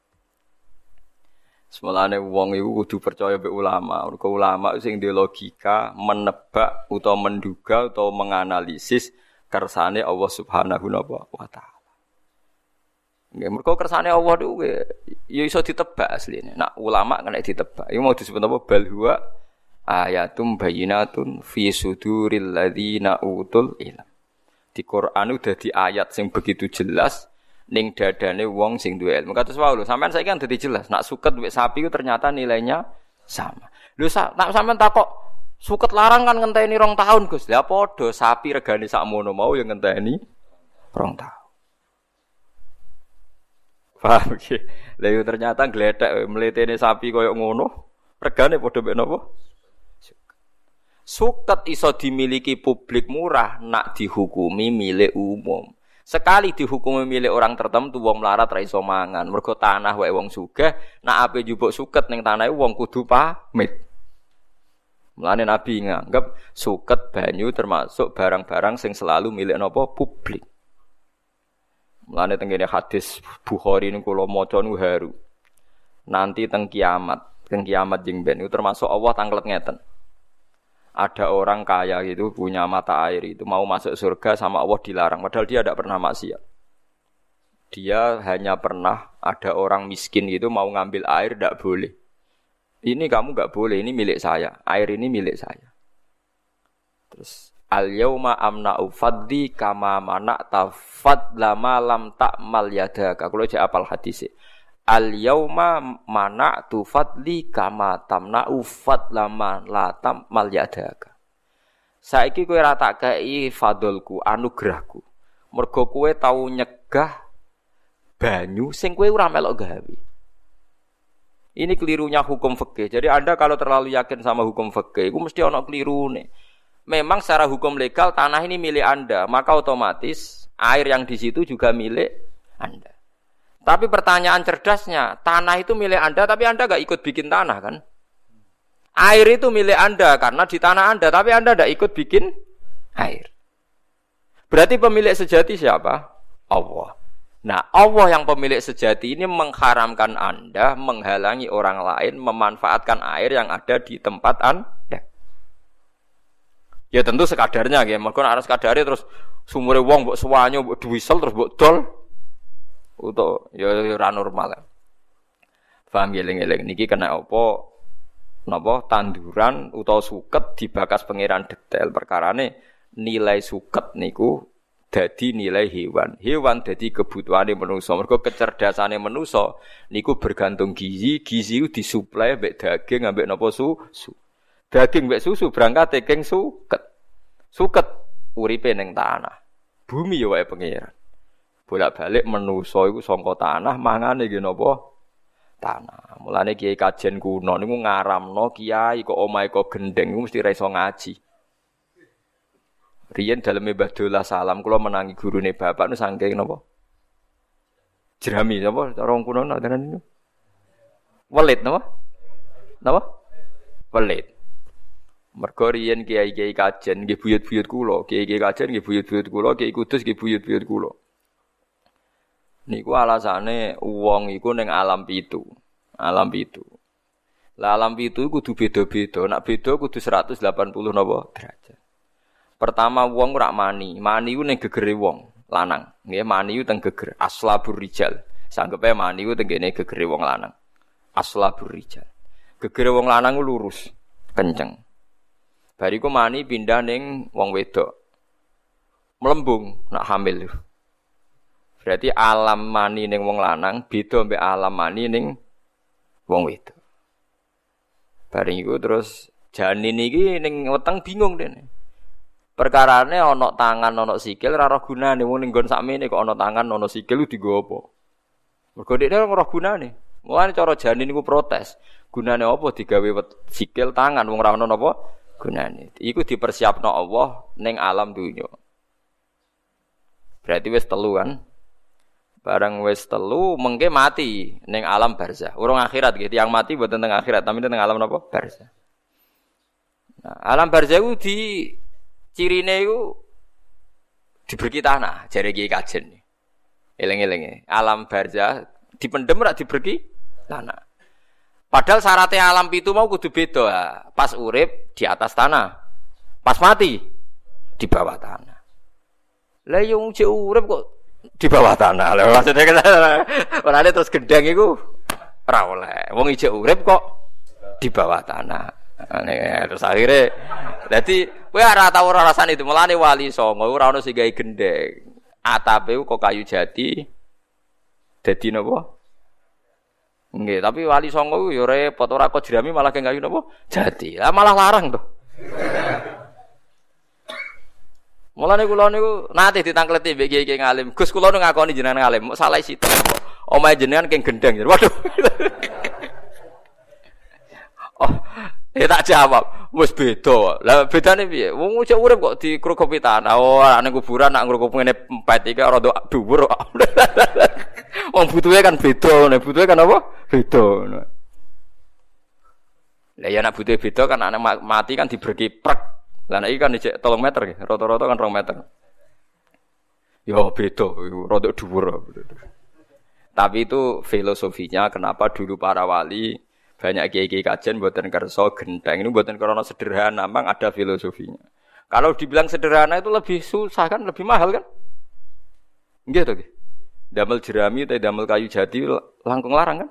Speaker 1: Semelane wong iku kudu percaya be ulama. Mergo ulama sing di logika menebak utawa menduga utawa menganalisis kersane Allah Subhanahu wa taala. Nggih, mergo kersane Allah niku ya iso ditebak asline. Nak ulama kena ditebak. Iku mau disebut apa? Bal huwa ayatum bayinatun fi suduril ladzina utul ilm. Di Quran udah di ayat sing begitu jelas ning dadane wong sing duwe ilmu. Kados wae lho, sampean saiki kan dadi jelas. Nak suket duwe sapi itu ternyata nilainya sama. Lho sa, nak sampean takok suket larang kan ngenteni rong tahun Gus. Lah padha sapi regane sakmono mau yang ngenteni rong tahun. Paham iki? Lah ternyata gledek mletene sapi koyo ngono. Regane padha mek napa? Suket iso dimiliki publik murah nak dihukumi milik umum. Sekali dihukum milik orang tertentu wong melarat ra iso mangan. Mergo tanah wae wong sugih, nak ape jupuk suket ning tanahe wong kudu pamit. Mulane Nabi nganggep suket banyu termasuk barang-barang sing selalu milik napa publik. Mulane tengene hadis Bukhari niku kula maca haru. Nanti teng kiamat, teng kiamat jeng ben termasuk Allah tanglet ngeten ada orang kaya gitu punya mata air itu mau masuk surga sama Allah dilarang. Padahal dia tidak pernah maksiat. Dia hanya pernah ada orang miskin itu mau ngambil air tidak boleh. Ini kamu nggak boleh ini milik saya. Air ini milik saya. Terus al yauma amna ufaddi kama mana tafad lama lam tak mal yadaka. Kalau apal hadisnya Al yauma mana tu fadli kama tamna ufat lama latam mal yadaka. Saiki kowe ra tak kei fadolku, anugerahku. Mergo kowe tau nyegah banyu sing kowe ora melok gawe. Ini kelirunya hukum fikih. Jadi Anda kalau terlalu yakin sama hukum fikih, itu mesti ono keliru nih. Memang secara hukum legal tanah ini milik Anda, maka otomatis air yang di situ juga milik Anda. Tapi pertanyaan cerdasnya, tanah itu milik Anda, tapi Anda gak ikut bikin tanah kan? Air itu milik Anda karena di tanah Anda, tapi Anda tidak ikut bikin air. Berarti pemilik sejati siapa? Allah. Nah, Allah yang pemilik sejati ini mengharamkan Anda menghalangi orang lain memanfaatkan air yang ada di tempat Anda. Ya tentu sekadarnya ya, mereka harus sekadari terus sumure wong mbok suwanyo mbok duwisel terus mbok dol untuk ya, ya ora normal. Paham geleng-geleng niki kena apa napa tanduran utawa suket dibakas pangeran detail perkarane nilai suket niku dadi nilai hewan. Hewan dadi kebutuhane manusa. Mergo kecerdasane manusa niku bergantung gizi, gizi itu disuplai mbek daging ambek napa susu. Daging mbek susu berangkat teking suket. Suket uripe ning tanah. Bumi ya wae pangeran bolak-balik menuso iku sangka tanah mangane nggih napa tanah. Mulane kiai kajen kuno niku ngaramno kiai kok omahe kok gendeng iku mesti ra iso ngaji. Riyen daleme Mbah Dolah salam kula menangi gurune bapak nu saking napa? Jerami napa cara wong kuno nak niku? Welit napa? Napa? Welit. Mergo riyen kiai-kiai kajen nggih buyut-buyut kula, kiai-kiai kajen nggih buyut-buyut kula, kiai kudus nggih buyut-buyut kula. Niku alasane wong iku ning alam pitu. Alam pitu. Lah alam pitu kudu beda-beda. Nak beda kudu 180 napa derajat. Pertama wong ora mani. Mani ku ning gegere wong lanang. Nggih mani ku teng geger aslabur rijal. Sanggepe mani ku tenggene gegere wong lanang. Aslabur rijal. Gegere wong lanang ku lurus, kenceng. Bariku mani pindah ning wong wedok. Melembung nak hamil. Berarti alam mani ning wong lanang beda mbek alam mani ning wong wedok. Bareng iku terus janin iki ning weteng bingung dene. Perkarane ana tangan ana sikil ora roh gunane wong ning nggon sakmene kok ana tangan ana sikil digo apa? Mergo dhekne ora roh gunane. Mulane cara janin niku protes. Gunane apa digawe sikil tangan wong ora ana napa gunane. Iku dipersiapno Allah ning alam dunya. Berarti wis telu kan? Barang wis telu mengke mati ning alam barzah. Urung akhirat gitu. Yang mati buat tentang akhirat, tapi tentang alam apa? Barzah. Nah, alam barzah itu di cirine itu diberi tanah, jari kiai kajen. Eleng-eleng Alam barzah dipendem rak diberi tanah. Padahal syaratnya alam pitu mau kudu beda. Pas urip di atas tanah. Pas mati di bawah tanah. Lah cek urip kok di bawah tanah. Lah maksudnya kan ora terus gendeng iku ora oleh. Wong ijek urip kok di bawah tanah. Ane, terus akhirnya jadi kowe ora tau ora rasane itu mulane wali songo ora ono sing gawe gendeng. Atape kok kayu jati dadi napa? Nggih, tapi wali songo ku yo repot ora kok jerami malah kayu napa? Jati. Lah malah larang tuh. Mulane kula niku nate ditangkleti mbek kiai ngalim. Gus kula nu ngakoni jenengan ngalim, salah situ. Omahe jenengan keng gendeng. Waduh. oh, ya tak jawab. Wis beda. Lah bedane piye? Wong cek urip kok dikrukupi tanah. Oh, ning kuburan nak ngrukup ngene empet iki rada dhuwur. Wong butuhe kan beda, nek butuhe kan apa? Beda. Lah ya nek butuhe beda kan anak mati kan diberki prek. Lah nek kan dicek 3 meter rata-rata kan 2 meter. Ya beda, rada dhuwur. Tapi itu filosofinya kenapa dulu para wali banyak kiai-kiai kajian buatan kerso genteng ini buatan karena sederhana, memang ada filosofinya. Kalau dibilang sederhana itu lebih susah kan, lebih mahal kan? Gitu, gitu damel jerami atau damel kayu jati langkung larang kan?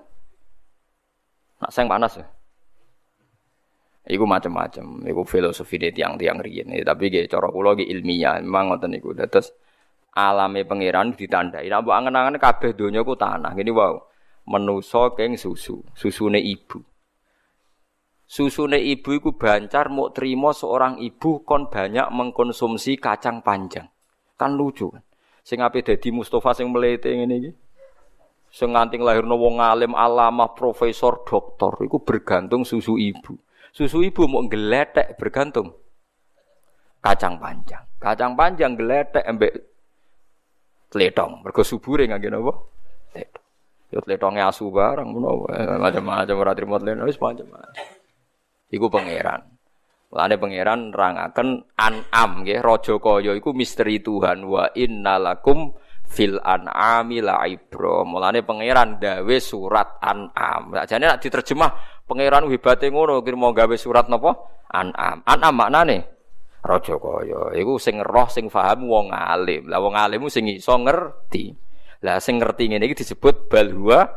Speaker 1: Nak sayang panas ya. Iku macam-macam, iku filosofi deh tiang-tiang riyen. Tapi gak cara kula ilmiah, memang ngoten iku. Terus alame pangeran ditandai. Mbok angen-angen kabeh donya ku tanah. Gini wow. Menusa keng susu, susune ibu. Susune ibu iku bancar mau terima seorang ibu kon banyak mengkonsumsi kacang panjang. Kan lucu kan. Sing ape dadi Mustafa sing melete ngene iki. Sing nganti lahirno wong alim, alamah, profesor, doktor iku bergantung susu ibu. Susu ibu mau geletek bergantung kacang panjang. Kacang panjang geletek embek tletong. Mergo subure ngangge napa? Tletong. Yo tletonge asu barang ngono macam-macam ora trimo tletong wis macam-macam. Iku pangeran. Lane pangeran rangaken an'am nggih raja kaya iku misteri Tuhan wa innalakum fil an'ami la ibra. Mulane pangeran gawe surat an'am. Sakjane nek diterjemah pangeran hebate ngono kira mau gawe surat napa? An'am. An'am maknane raja kaya. Iku sing roh sing paham wong alim. Lah wong alim sing iso ngerti. Lah sing ngerti ngene iki disebut balhuwa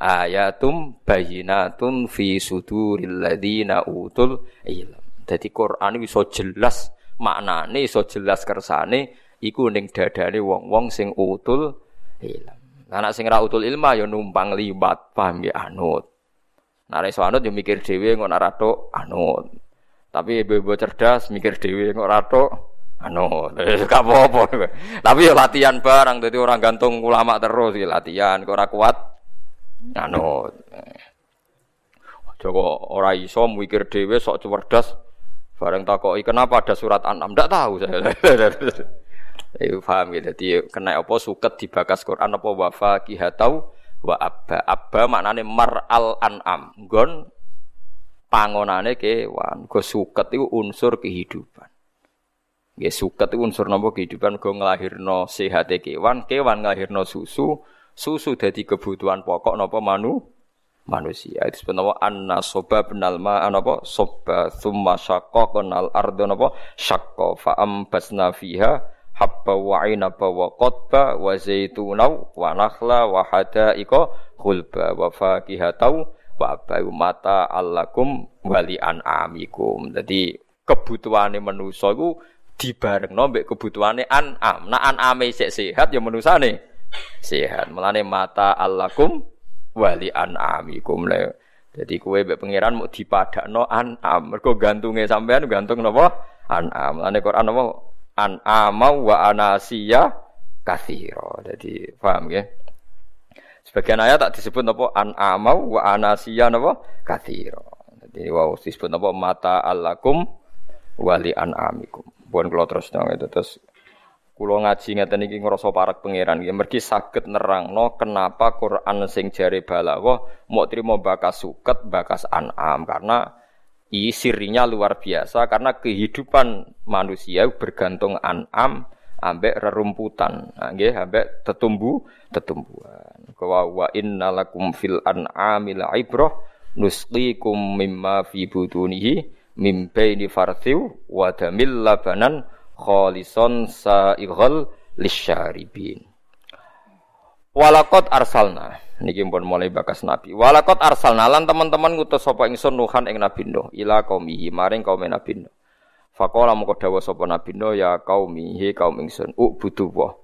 Speaker 1: ayatum bayinatun fi suduril ladina utul ilm. Jadi Quran iso jelas maknane, iso jelas kersane iku ning dadane wong-wong sing utul ilm. Anak sing ra utul ilma ya numpang libat, paham ya anut. Nek iso anut ya mikir dhewe kok ora anut. Tapi ibu-ibu cerdas mikir dhewe kok ora anut. Gak apa-apa. Tapi ya latihan barang dadi orang gantung ulama terus ya latihan kok ora kuat anut. Joko ora iso mikir dhewe sok cerdas Bareng takoki kenapa ada surat An'am? Tahu saya. Iku paham gitu. Jadi kena apa suket dibakas Quran apa wafa kihatau wa abba. Abba maknane mar al an'am. Gon pangonane kewan. Go suket itu unsur kehidupan. Nggih suket itu unsur napa kehidupan go nglahirno sehate kewan, kewan nglahirno susu, susu dadi kebutuhan pokok napa manu manusia. Itu sebenarnya anna soba benal ma anapa soba thumma syakko kenal ardo napa syakko fa ambasna fiha habba wa inaba wa qotba wa zaituna wa nakhla wa hadaika khulba wa fakihatau wa abayu mata allakum wali an'amikum. Jadi kebutuhane manusa iku dibarengno mbek kebutuhane an'am. Nah an'ame sik sehat ya manusane sehat. Mulane mata allakum wali an'amikum. Jadi kue be pangeran mau dipadakno an'am. Mergo gantunge sampean gantung napa? An'am. Ane Quran napa? An'ama wa anasiya kathiro. Jadi paham ya? Sebagian ayat tak disebut napa? An'ama wa anasiya napa? Kathiro. Jadi wow disebut napa? Mata alakum wali an'amikum. Bukan kalau terus dong itu terus Kulo ngaji ngeten iki ngrasa parak pangeran iki mergi saged nerangno kenapa Quran sing jare balaghah mau trimo bakas suket, bakas an'am karena isirinya luar biasa karena kehidupan manusia bergantung an'am ambek rerumputan. Nggih ambek tetumbu tetumbuhan. Wa wa innalakum fil an'amil ibrah nusqikum mimma fi butunihi mim baini farthiw wa damil labanan khalison sa'ighal lisyaribin Walakot arsalna niki pun mulai bakas nabi. Walakot arsalna lan teman-teman ngutus sapa ingsun nuhan ing nabi Nuh ila qaumihi maring kaum nabi Nuh. Faqala moko dawuh sapa nabi Nuh ya qaumi he kaum ingsun ubudu wa.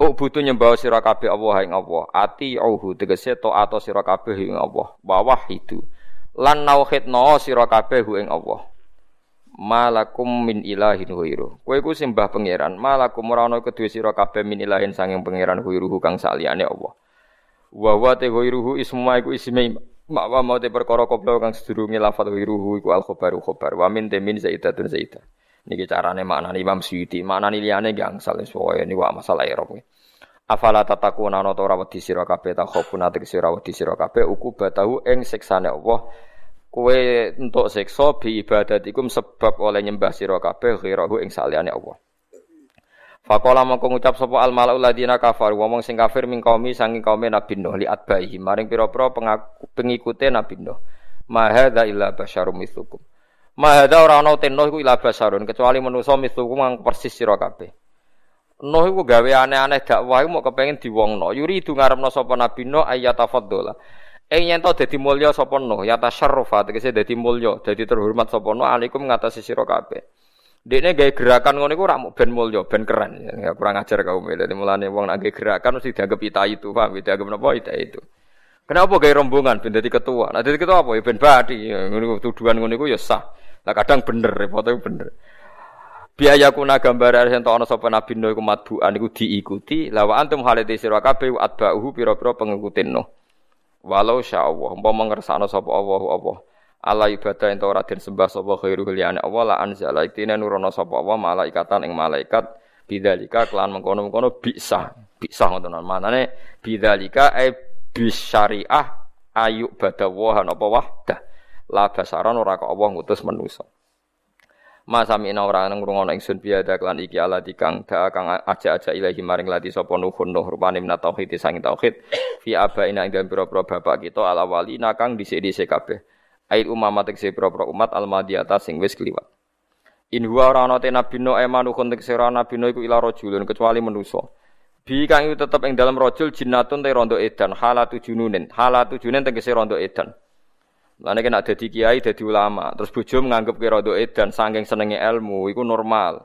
Speaker 1: Ubudu nyembah sira kabeh Allah ing Allah. Ati auhu tegese taat sira kabeh ing Allah. Bawah itu. Lan nauhidna sira kabeh ing Allah malakum min ilahin huiru. Kowe iku sembah pangeran, malakum ora ana kedue sira kabeh min ilahin sanging pangeran huiruhu kang saliyane Allah. Wa wa te huiruhu isma iku isme makwa mau te perkara koplo kang sedurunge lafal huiruhu iku al khabaru khabar. Wa min te min zaidatun zaidah. Niki carane maknane Imam Suyuti, maknane liyane gangsal pokoke niku masalah Arab. Afala tatakuna ana ora wedi sira kabeh ta khofuna sira wedi sira kabeh uku batahu ing siksane Allah Kue untuk sekso bi ibadatikum sebab oleh nyembah sira kabeh ghirahu ing saliyane Allah. Faqala mongko ngucap sapa al malaul ladina kafar wong sing kafir ming kaumi sanging kaum Nabi Nuh li atbaihi maring pira-pira pengikute Nabi Nuh. Ma hadza illa basyarum mithlukum. Ma hadza ora ana te Nuh iku illa basyarun kecuali manusa mithlukum kang persis sira kabeh. Nuh iku gawe aneh-aneh dakwah iku mau kepengin diwongno. Yuri ngarepno sapa Nabi Nuh ayatafaddola. Ing yen to dadi mulya sapa no, ya tasyarrufa tegese dadi mulya, dadi terhormat sapa no alaikum ngatasi sira kabeh. Dekne gawe gerakan ngono iku ora ben mulya, ben keren. Ya kurang ajar kaum. Dadi mulane wong nek gerakan mesti dianggap ita itu, paham? Dianggap napa ita itu. Kenapa gawe rombongan ben dadi ketua? Nah dadi ketua apa ya ben badi. Ngono tuduhan ngono iku ya sah. Lah kadang bener, repot bener. biaya kuna gambar sing ana sapa nabi Nuh iku matbuan iku diikuti lawa antum halate sira kabeh atba'uhu pira-pira pengikutin Nuh Walau sya Allah, umpama ngersakno sapa Allah Allah. Allah ibadah ento ora den sembah sapa khairu liyane Allah la anzala iktine nurono sapa Allah malaikatan ing malaikat bidzalika kelan mengkono-mengkono bisa. Bisa ngoten manane bidzalika e bisyariah ayu badawahan apa wahdah. La basaran ora kok Allah ngutus manusa. Masa mina ora ngrungokno ingsun biada klan iki ala dikang da kang aja-aja ilahi maring lati sapa nuhun nuh rupane min tauhid sang tauhid. Fi abaina ing dalem pira-pira bapak kita ala nakang dhisik-dhisik kabeh. Air umama tekse pira-pira umat almadiyata sing wis kliwat. In huwa ora ana te nabi no emanuhun tekse ora nabi no iku ila rajulun kecuali manusa. Bi kang itu tetep ing dalam rajul jinnatun te rondo edan halatu jununin halatu jununin tegese rondo edan Lane kena dadi kiai, dadi ulama, terus bojo menganggap kowe rada edan saking senenge ilmu, iku normal.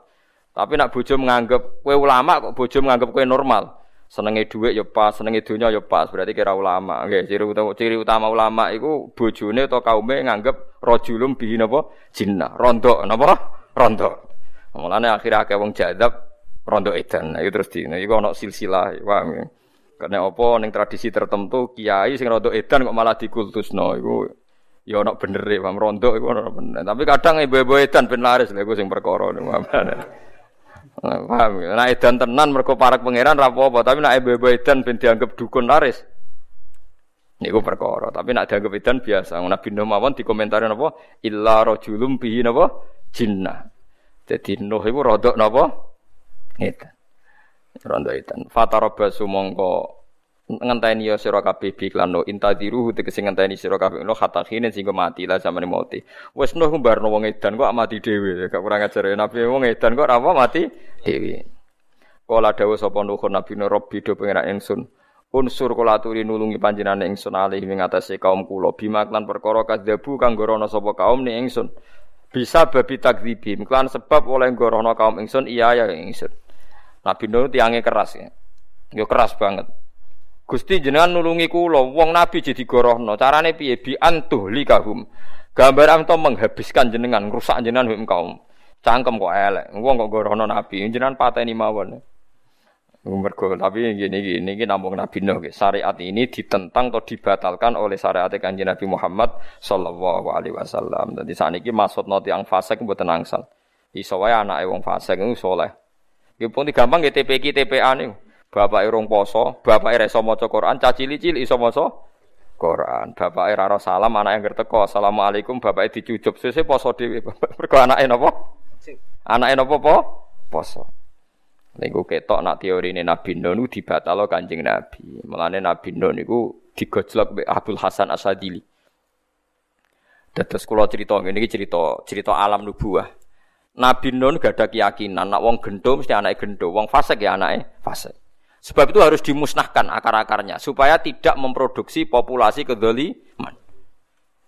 Speaker 1: Tapi nak bojo menganggap kowe ulama kok bojo menganggap kowe normal. Senenge dhuwit ya pas, senenge donya ya pas, berarti kira ulama. Nggih, ciri utama ciri utama ulama iku bojone atau kaume nganggep rajulum bihi napa? Jinnah. Rondo napa? Rondo. Mulane akhir akeh wong jadab rondo edan. Nah, itu terus di, nah, iku ana silsilah, paham ya? Karena apa ning tradisi tertentu kiai sing rondo edan kok malah dikultusno iku Ya ono bener e, paham rondo iku bener. Tapi kadang ibu-ibu edan ben laris lha iku sing perkara niku. Paham ya? Nek edan tenan mergo parak pangeran ra apa-apa, tapi nek ibu-ibu edan ben dianggap dukun laris. Niku perkara, tapi nek dianggap edan biasa. Nabi Nuh mawon dikomentari napa? Illa rajulum bihi napa? Jinnah. Jadi Nuh iku rodok napa? Edan. Rondo edan. Fatarabasu mongko ngenteni ya sira kabeh iklan no intadiru tegese ngenteni sira kabeh. No hatta khine sing mati lah samane mati wis no kumbarno wong edan kok mati dhewe. Gak kurang ajar ya. Nabi wong edan kok apa mati dhewe. Kala dawuh sapa nuh nabi no robbi do pengen ingsun. Unsur kula aturi nulungi panjenengan ingsun alih ing atase kaum kula. Bima lan perkara kadzabu kang gorono sapa kaum ni ingsun. Bisa babi takdzibim. Klan sebab oleh gorono kaum ingsun iya ya ingsun. Nabi Nuh tiange keras ya. Yo keras banget. Gusti jenengan nulungi kula, wong nabi jadi gorohno. Carane piye bi antuh likahum. Gambar am to menghabiskan jenengan, rusak jenengan hum kaum. Cangkem kok elek. Wong kok gorohno nabi, jenengan pateni mawon. Mergo tapi gini gini gini nampung Nabi Nuh syariat ini ditentang atau dibatalkan oleh syariat kanjeng Nabi Muhammad Sallallahu Alaihi Wasallam. Jadi saat ini maksud noti yang fasik buat angsal. Iso wae anak wong fasik itu soleh. Ya pun gampang TPK TPA nih. Bapak irung poso, bapak ira iso maca Quran, caci cili iso maca Quran. Bapak ira salam, anak yang gerteko, assalamualaikum, bapak dicucup, sese poso dhewe. Mergo anake napa? Anake napa po? Poso. Niku ketok nak teori ini Nabi Nuh niku dibatalo Kanjeng Nabi. Mulane Nabi Nuh niku digojlok mbek Abdul Hasan Asadili. Dados kula cerita ngene iki cerita cerita alam nubuah. Nabi Nun gak ada keyakinan nak wong gendo mesti anake gendo, wong fasik ya anake fasik. Sebab itu harus dimusnahkan akar-akarnya supaya tidak memproduksi populasi kedzaliman.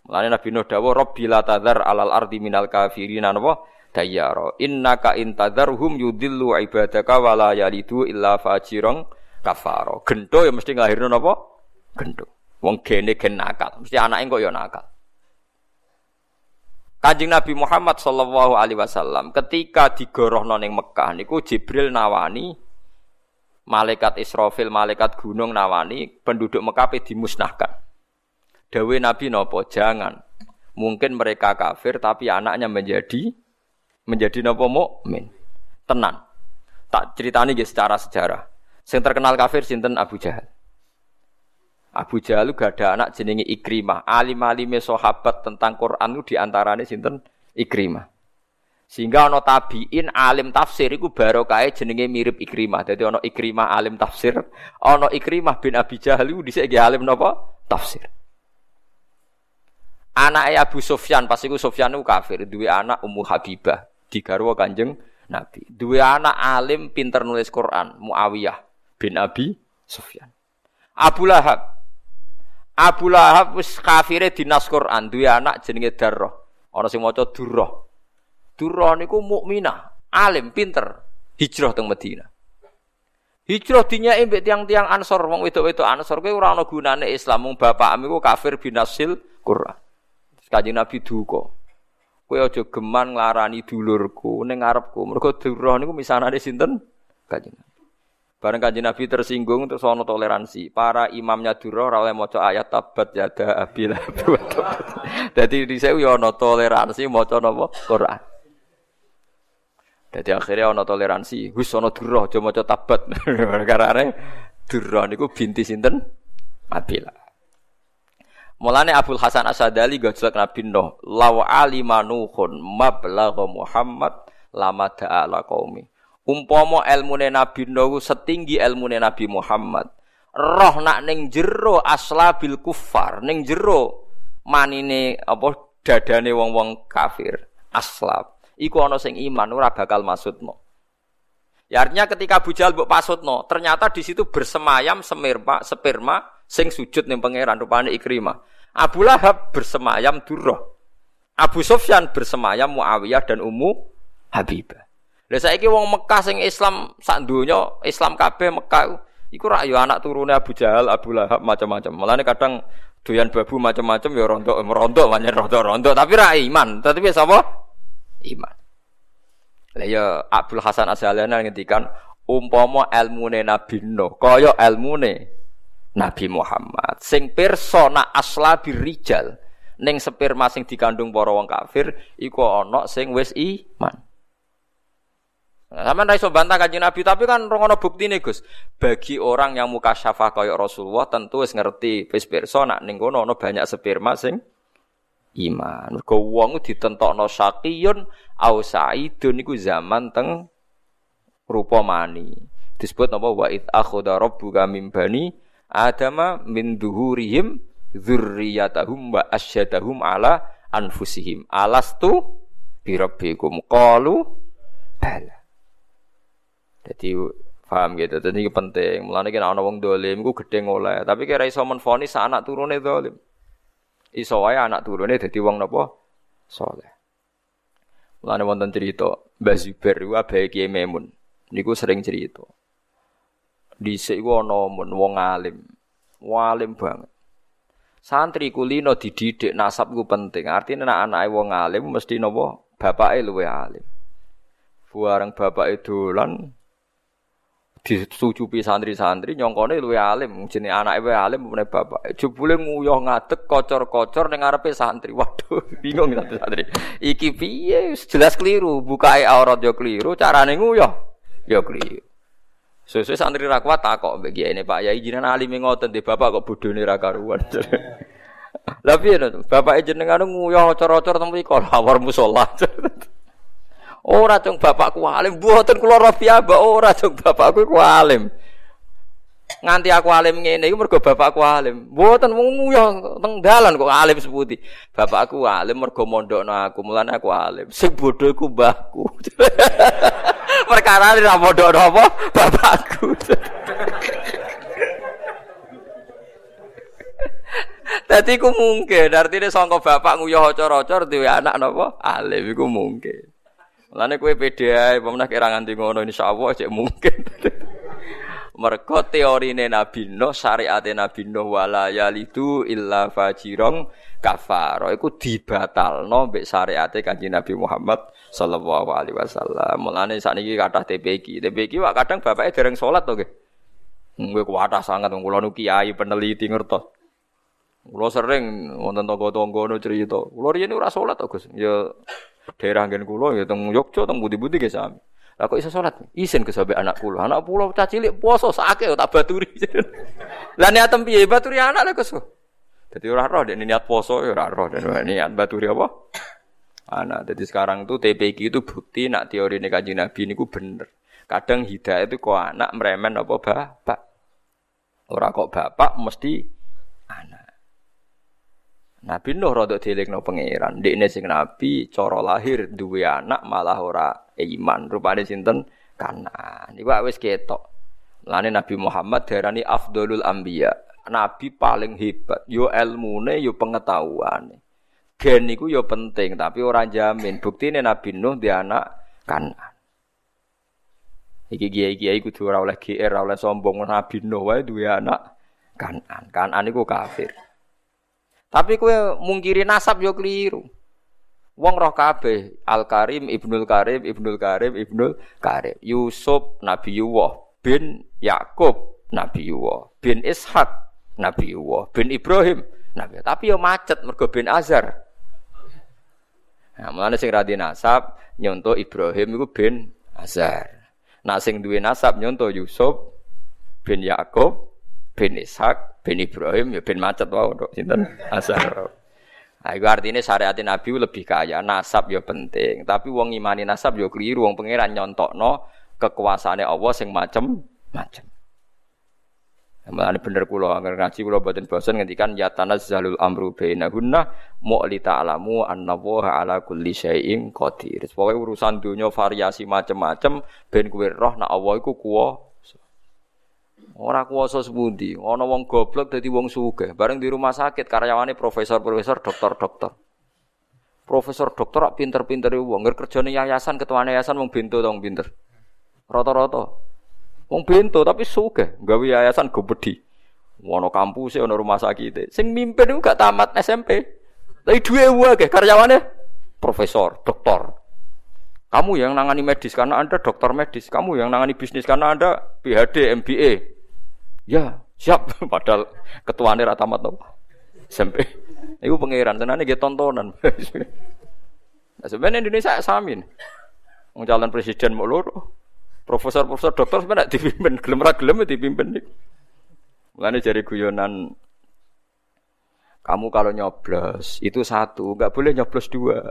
Speaker 1: Mulane Nabi Nuh dawuh Rabbi la tadzar alal ardi minal kafirin napa dayyara innaka intadzarhum yudillu ibadaka wala yalidu illa fajirang kafaro. Gendo ya mesti nglahirno napa? Gendo. Wong gene gen nakal, mesti anake kok ya nakal. Kanjeng Nabi Muhammad sallallahu alaihi wasallam ketika digorohno ning Mekah niku Jibril nawani malaikat Israfil, malaikat gunung nawani penduduk Mekah dimusnahkan. Dawe Nabi nopo jangan. Mungkin mereka kafir tapi anaknya menjadi menjadi nopo mukmin. Tenan. Tak ceritani nggih secara sejarah. Sing terkenal kafir sinten Abu Jahal. Abu Jahal gak ada anak jenenge Ikrimah. Alim-alime sahabat tentang Quran itu di antaranya sinten Ikrimah. Sehingga ana tabiin alim tafsir iku barokahe jenenge mirip Ikrimah. Dadi ana Ikrimah alim tafsir, ana Ikrimah bin Abi Jahal iku dhisik alim napa? Tafsir. Anak Abu Sufyan pas iku Sufyan itu kafir, dua anak Ummu Habibah, digarwa Kanjeng Nabi. Dua anak alim pinter nulis Quran, Muawiyah bin Abi Sufyan. Abu Lahab Abu Lahab wis kafire dinas Quran, dua anak jenenge Darrah. Ana sing maca Durrah. Durrah niku mukminah, alim pinter, hijrah teng Madinah. Hijrah dinyai mbek tiang-tiang Ansor, wong wedok-wedok Ansor kuwi ora ana gunane Islam, mung bapak amiku kafir binasil Quran. Kanjeng Nabi duka. Kowe aja geman nglarani dulurku ning ngarepku. Mergo durah niku misanane sinten? Kanjeng Nabi. Bareng Kanjeng Nabi tersinggung terus ana toleransi. Para imamnya durah ora oleh maca ayat tabat yada abil. Dadi dhisik yo ana toleransi maca napa? Quran. Jadi akhirnya ana toleransi, wis ana durah aja maca tabat. Karena durah niku binti sinten? Abilah. Mulane Abdul Hasan Asadali gojlek Nabi Nuh, law alima nuhun mablagha Muhammad lama ta'ala qaumi. Umpama ilmune Nabi Nuh setinggi ilmune Nabi Muhammad, roh nak ning jero aslabil kufar, ning jero manine apa dadane wong-wong kafir, aslab. Iku ana sing iman ora bakal maksudno. Ya artinya ketika Abu Jahal mbok pasutno, ternyata di situ bersemayam semirma, sperma sing sujud ning pangeran rupane Ikrimah. Abu Lahab bersemayam Durrah. Abu Sufyan bersemayam Muawiyah dan Ummu Habibah. Lah saiki wong Mekah sing Islam sak donya, Islam kabeh Mekah iku rak yo anak turune Abu Jahal, Abu Lahab macam-macam. Mulane kadang doyan babu macam-macam ya rontok merontok banyak rontok-rontok tapi ra iman. Tapi apa? Iman. Lah ya Abdul Hasan Asy'alani ngendikan umpama ilmune Nabi Nuh kaya ilmune Nabi Muhammad sing persona asla birijal ning sperma sing dikandung para wong kafir iku ana sing wis iman. Nah, Sama ra iso bantah kanjeng Nabi, tapi kan ora bukti nih Gus. Bagi orang yang muka syafah kaya Rasulullah tentu wis ngerti wis persona ning kono ana banyak sperma sing iman. Mergo wong ditentokno syaqiyun au sa'idun iku zaman teng rupa mani. Disebut napa wa id akhadha rabbuka min bani adama min duhurihim dzurriyyatahum wa asyadahum ala anfusihim. Alastu birabbikum qalu bala. Jadi paham gitu? Jadi penting. Mulane kena ana wong dolim ku gedhe oleh tapi kira iso menfonis anak turune dolim iso wae anak turune dadi wong napa saleh mulane wonten cerita Mbah Zubair ku abahe Memun niku sering cerita Dhisik iku ana mun wong alim. Walim banget. Santri kulino dididik nasab ku penting. Artinya nek anake wong alim mesti napa bapake luwe alim. Buareng bapake dolan disucupi santri-santri nyongkone luwe alim. Jenenge anake wae alim meneh bapak. Jebule nguyuh ngadeg kocor-kocor ning ngarepe santri. Waduh bingung santri santri iki piye? Jelas keliru. Bukae aurat yo keliru carane nguyuh yo keliru. Sesuai santri ra kuat takok mbek ini Pak Yai. Jinan alim ngoten di bapak kok bodhone ra karuan. Lah piye to? Bapak jenengan nguyah ocor-ocor teng mriku. Lawar musala. Ora cung bapakku alim, mboten kula rafiah, ora cung bapakku ku alim. Nganti aku alim ngene iku mergo bapakku alim. Mboten wong nguyah teng dalan kok alim seputi. Bapakku alim mergo mondokno aku, mulane aku alim. Sing bodho iku mbahku. Perkara ora mondokno apa? Bapakku. Dadi ku mungkin, artine sangka bapak nguyah ocor-ocor duwe anak napa? Alim iku mungkin. Mulane kowe pede ae, pemenah kira nganti ngono insyaallah cek mungkin. Mergo teorine Nabi Nuh, syariate Nabi Nuh wala yalidu illa fajirong kafaro iku dibatalno mbek syariate Kanjeng Nabi Muhammad sallallahu alaihi wasallam. Mulane sakniki kathah TPQ. TPQ wak kadang bapake dereng salat to nggih. Nggih kuwatah sangat kula nu kiai peneliti ngertos. Kula sering wonten tangga-tangga cerita. Kula riyen ora salat to, Gus. Ya daerah nggen kula ya teng Yogyakarta teng budi-budi ge sami. Lah kok iso salat? Isin ke sampe anak kula. Anak kula cah cilik poso sakake tak baturi. Lah niat piye baturi anak lek kesu. Dadi ora roh dek niat poso ya ora roh dan niat baturi apa? Anak. Jadi sekarang tuh TPQ itu bukti nak teori ini kanjeng Nabi ini ku bener. Kadang hidayah itu kok anak meremen apa bapak. Ora kok bapak mesti. Nabi Nuh rada dielingno pangeran. Dekne sing nabi cara lahir duwe anak malah ora iman. Rupane sinten? Kanan. Iku wis ketok. Lane Nabi Muhammad darani afdolul anbiya. Nabi paling hebat. Yo ilmune, yo pengetahuane. Gen iku yo penting, tapi ora jamin. Buktine Nabi Nuh di anak kanan. Iki kiai-kiai kudu ora oleh GR, ora oleh sombong Nabi Nuh wae duwe anak kanan. Kanan iku kafir. Tapi kue mungkiri nasab yo keliru. Wong roh kabeh Al Karim Ibnul Karim Ibnul Karim Ibnul Karim. Yusuf Nabi Yuwah. Bin Yakub Nabi Yuwah. Bin Ishak Nabi Yuwah. Bin Ibrahim Nabi tapi yo macet mergo bin Azar Nah, mulane sing radi nasab nyonto Ibrahim iku bin Azar. Nah sing duwe nasab nyonto Yusuf bin Yakub bin Ishak bin Ibrahim ya bin macet wae untuk sinten asar. Nah, itu artinya syariat Nabi lebih kaya, nasab ya penting. Tapi wong imani nasab ya keliru, wong pangeran nyontokno kekuasaane Allah sing macem-macem. Mulane bener kula angger ngaji kula boten bosen ngendikan ya tanazzalul amru bainahunna mu'li ta'lamu anna wa ala kulli syai'in qadir. Pokoke urusan dunia variasi macem-macem ben kuwi roh nek Allah iku kuwa Ora kuwasa sepundi, ana wong goblok dadi wong sugih. Bareng di rumah sakit karyawane profesor-profesor, dokter-dokter. Profesor dokter rak pinter-pinter wong, ngger kerjane yayasan, ketuane yayasan wong bento to wong pinter. Rata-rata. Wong bento tapi sugih, gawe yayasan gobedi. Ono kampus ono rumah sakit. Sing mimpin iku gak tamat SMP. Tapi duwe wae karyawane profesor, dokter. Kamu yang nangani medis karena Anda dokter medis, kamu yang nangani bisnis karena Anda PhD, MBA. Ya, siap. Padahal ketuane ra tamat to. SMP. Iku pangeran senane nggih tontonan. nah, sebenarnya Indonesia samin. Wong calon presiden mau loro. Profesor-profesor dokter sebenarnya dipimpin, gelem ra gelem ya dipimpin. Mulane jari guyonan kamu kalau nyoblos itu satu, nggak boleh nyoblos dua.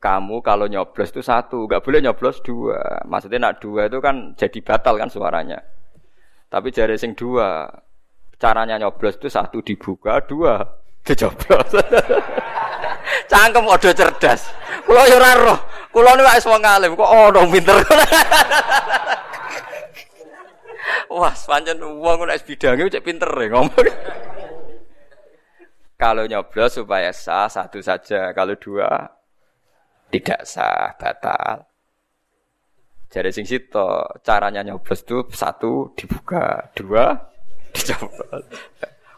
Speaker 1: Kamu kalau nyoblos itu satu, nggak boleh nyoblos dua. Maksudnya nak dua itu kan jadi batal kan suaranya. Tapi jari sing dua, caranya nyoblos itu satu dibuka, dua dijoblos. Cangkem odo cerdas. Kulo yo ora roh. Kulo niku wis wong alim, kok ono pinter. Wah, pancen wong nek bidange cek pinter ya ngomong. Kalau nyoblos supaya sah satu saja, kalau dua tidak sah, batal. Jadi sing sito caranya nyoblos itu satu dibuka, dua dicopot.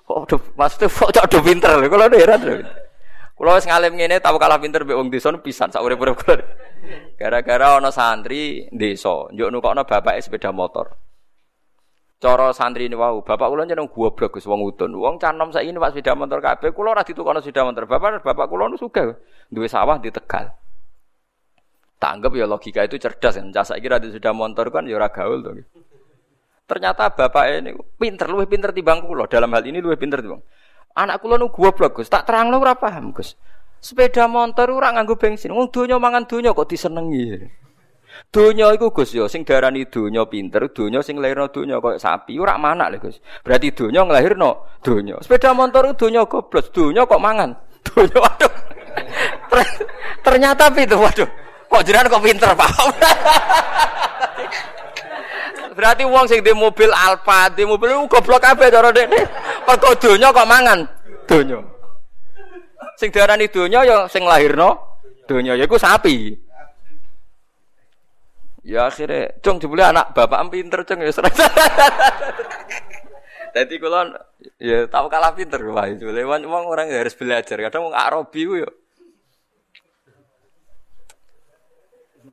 Speaker 1: Oh, do, maksudnya kok cok do pinter lho, kalau heran lho. Kalau wis ngalim ngene tahu kalah pinter mbek wong desa pisan sak urip-urip kula. Gara-gara ana santri desa, njuk nukokno bapake sepeda motor. Cara santri ini wau, bapak kula jeneng goblok Gus wong udun. Wong canom saiki numpak sepeda motor kabeh, kula ora ditukokno sepeda motor. Bapak bapak kula nu sugih, duwe sawah di Tegal. Tak anggap ya logika itu cerdas kan. Jasa kira di sudah motor kan ya ora gaul tuh. Ternyata bapak ini pinter, luwih pinter timbang kula. Dalam hal ini luwih pinter timbang. Anak kula nu goblok, Gus. Tak terang lo ora paham, Gus. Sepeda motor ora nganggo bensin. Wong donya mangan donya kok disenengi. Donya iku Gus ya sing darani donya pinter, donya sing lairno donya koyo sapi ora manak lho Gus. Berarti donya nglahirno donya. Sepeda motor donya goblok, donya kok mangan. Donya waduh. Ternyata pinter waduh. Kok jenengan kok pinter, paham? Berarti wong sing di mobil Alfa, di mobil goblok kabeh cara dekne. Perko donya kok mangan donya. Sing diarani donya ya sing lahirno donya yaiku sapi. Ya akhirnya, cung jebule anak bapak pinter cung ya serasa. Jadi kalau ya tahu kalah pinter wah itu lewat wong orang harus belajar. Kadang wong Arabi yo.